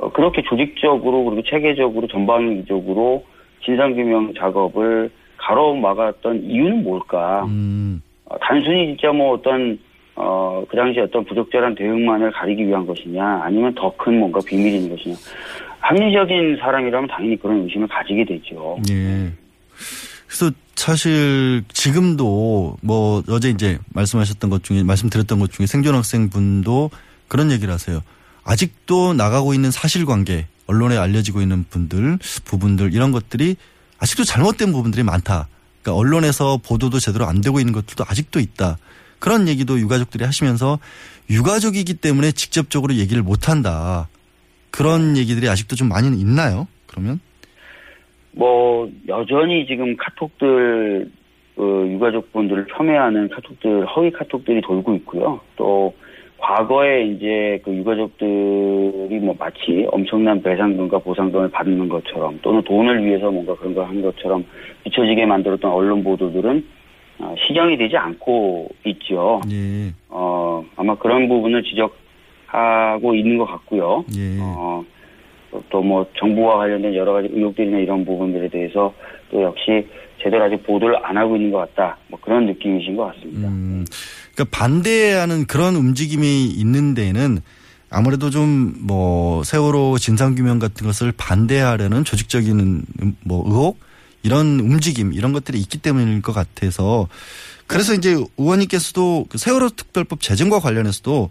Speaker 15: 어, 그렇게 조직적으로 그리고 체계적으로 전방위적으로 진상규명 작업을 가로막았던 이유는 뭘까? 어, 단순히 진짜 뭐 어떤 어, 그 당시 어떤 부적절한 대응만을 가리기 위한 것이냐, 아니면 더 큰 뭔가 있는 것이냐. 합리적인 사람이라면 당연히 그런 의심을 가지게 되죠.
Speaker 5: 예. 그래서 사실 지금도 뭐 어제 이제 말씀하셨던 것 중에 말씀드렸던 것 중에 생존 학생 분도 그런 얘기를 하세요. 아직도 나가고 있는 사실관계 언론에 알려지고 있는 분들 부분들 이런 것들이 아직도 잘못된 부분들이 많다. 그러니까 언론에서 보도도 제대로 안 되고 있는 것들도 아직도 있다. 그런 얘기도 유가족들이 하시면서 유가족이기 때문에 직접적으로 얘기를 못 한다. 그런 얘기들이 아직도 좀 많이는 있나요? 그러면?
Speaker 15: 뭐 여전히 지금 카톡들 그 유가족분들을 폄훼하는 카톡들 허위 카톡들이 돌고 있고요. 또 과거에 이제 그 유가족들이 뭐 마치 엄청난 배상금과 보상금을 받는 것처럼 또는 돈을 위해서 뭔가 그런 걸 한 것처럼 비춰지게 만들었던 언론 보도들은 어, 시정이 되지 않고 있죠. 어 아마 그런 부분을 지적하고 있는 것 같고요. 어, 또 뭐 정부와 관련된 여러 가지 의혹들이나 이런 부분들에 대해서 또 역시 제대로 아직 보도를 안 하고 있는 것 같다. 뭐 그런 느낌이신 것 같습니다.
Speaker 5: 그러니까 반대하는 그런 움직임이 있는 데에는 아무래도 좀 뭐 세월호 진상규명 같은 것을 반대하려는 조직적인 음, 뭐 의혹 이런 움직임 이런 것들이 있기 때문일 것 같아서 그래서 이제 의원님께서도 그 세월호 특별법 제정과 관련해서도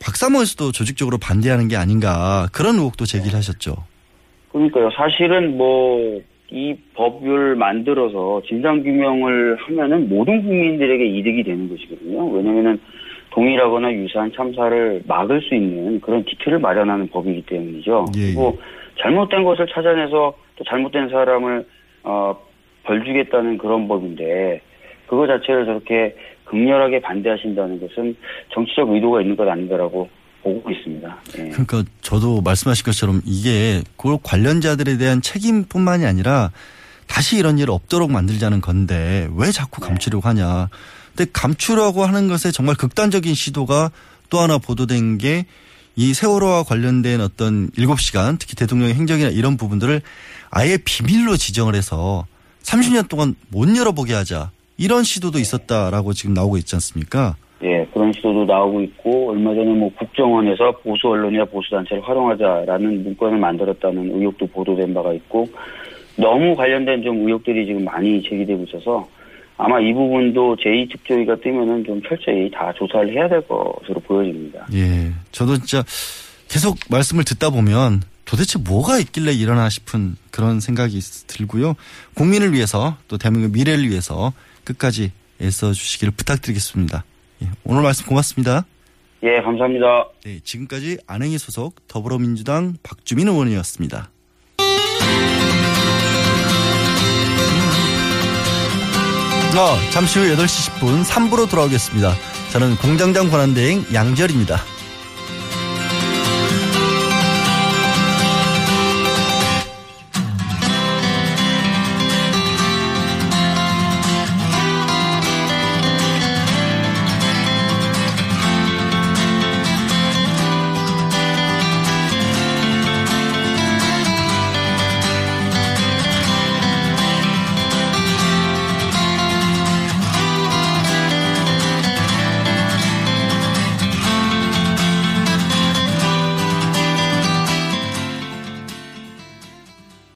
Speaker 5: 박사모에서도 조직적으로 반대하는 게 아닌가 그런 의혹도 제기를 하셨죠.
Speaker 15: 그러니까요. 사실은 뭐 이 법을 만들어서 진상규명을 하면은 모든 국민들에게 이득이 되는 것이거든요. 왜냐면은 동일하거나 유사한 참사를 막을 수 있는 그런 기틀을 마련하는 법이기 때문이죠. 그리고 잘못된 것을 찾아내서 또 잘못된 사람을 어, 벌 주겠다는 그런 법인데 그거 자체를 저렇게 극렬하게 반대하신다는 것은 정치적 의도가 있는 것 아닌가라고 보고 있습니다. 예.
Speaker 5: 그러니까 저도 말씀하신 것처럼 이게 그 관련자들에 대한 책임뿐만이 아니라 다시 이런 일 없도록 만들자는 건데 왜 자꾸 감추려고 하냐. 근데 감추려고 하는 것에 정말 극단적인 시도가 또 하나 보도된 게 이 세월호와 관련된 어떤 7시간 특히 대통령의 행적이나 이런 부분들을 아예 비밀로 지정을 해서 30년 동안 못 열어보게 하자. 이런 시도도 있었다라고 지금 나오고 있지 않습니까?
Speaker 15: 예, 그런 시도도 나오고 있고 얼마 전에 뭐 국정원에서 보수 언론이나 보수 단체를 활용하자라는 문건을 만들었다는 의혹도 보도된 바가 있고 너무 관련된 좀 의혹들이 지금 많이 제기되고 있어서 아마 이 부분도 제2특조위가 뜨면은 좀 철저히 다 조사를 해야 될 것으로 보여집니다.
Speaker 5: 예. 저도 진짜 계속 말씀을 듣다 보면 도대체 뭐가 있길래 일어나 싶은 그런 생각이 들고요. 국민을 위해서 또 대한민국 미래를 위해서 끝까지 애써 주시기를 부탁드리겠습니다. 예, 오늘 말씀 고맙습니다.
Speaker 15: 예, 감사합니다.
Speaker 5: 네, 지금까지 안행이 소속 더불어민주당 박주민 의원이었습니다. 어, 잠시 후 8시 10분 3부로 돌아오겠습니다. 자, 저는 공장장 권한대행 양지열입니다.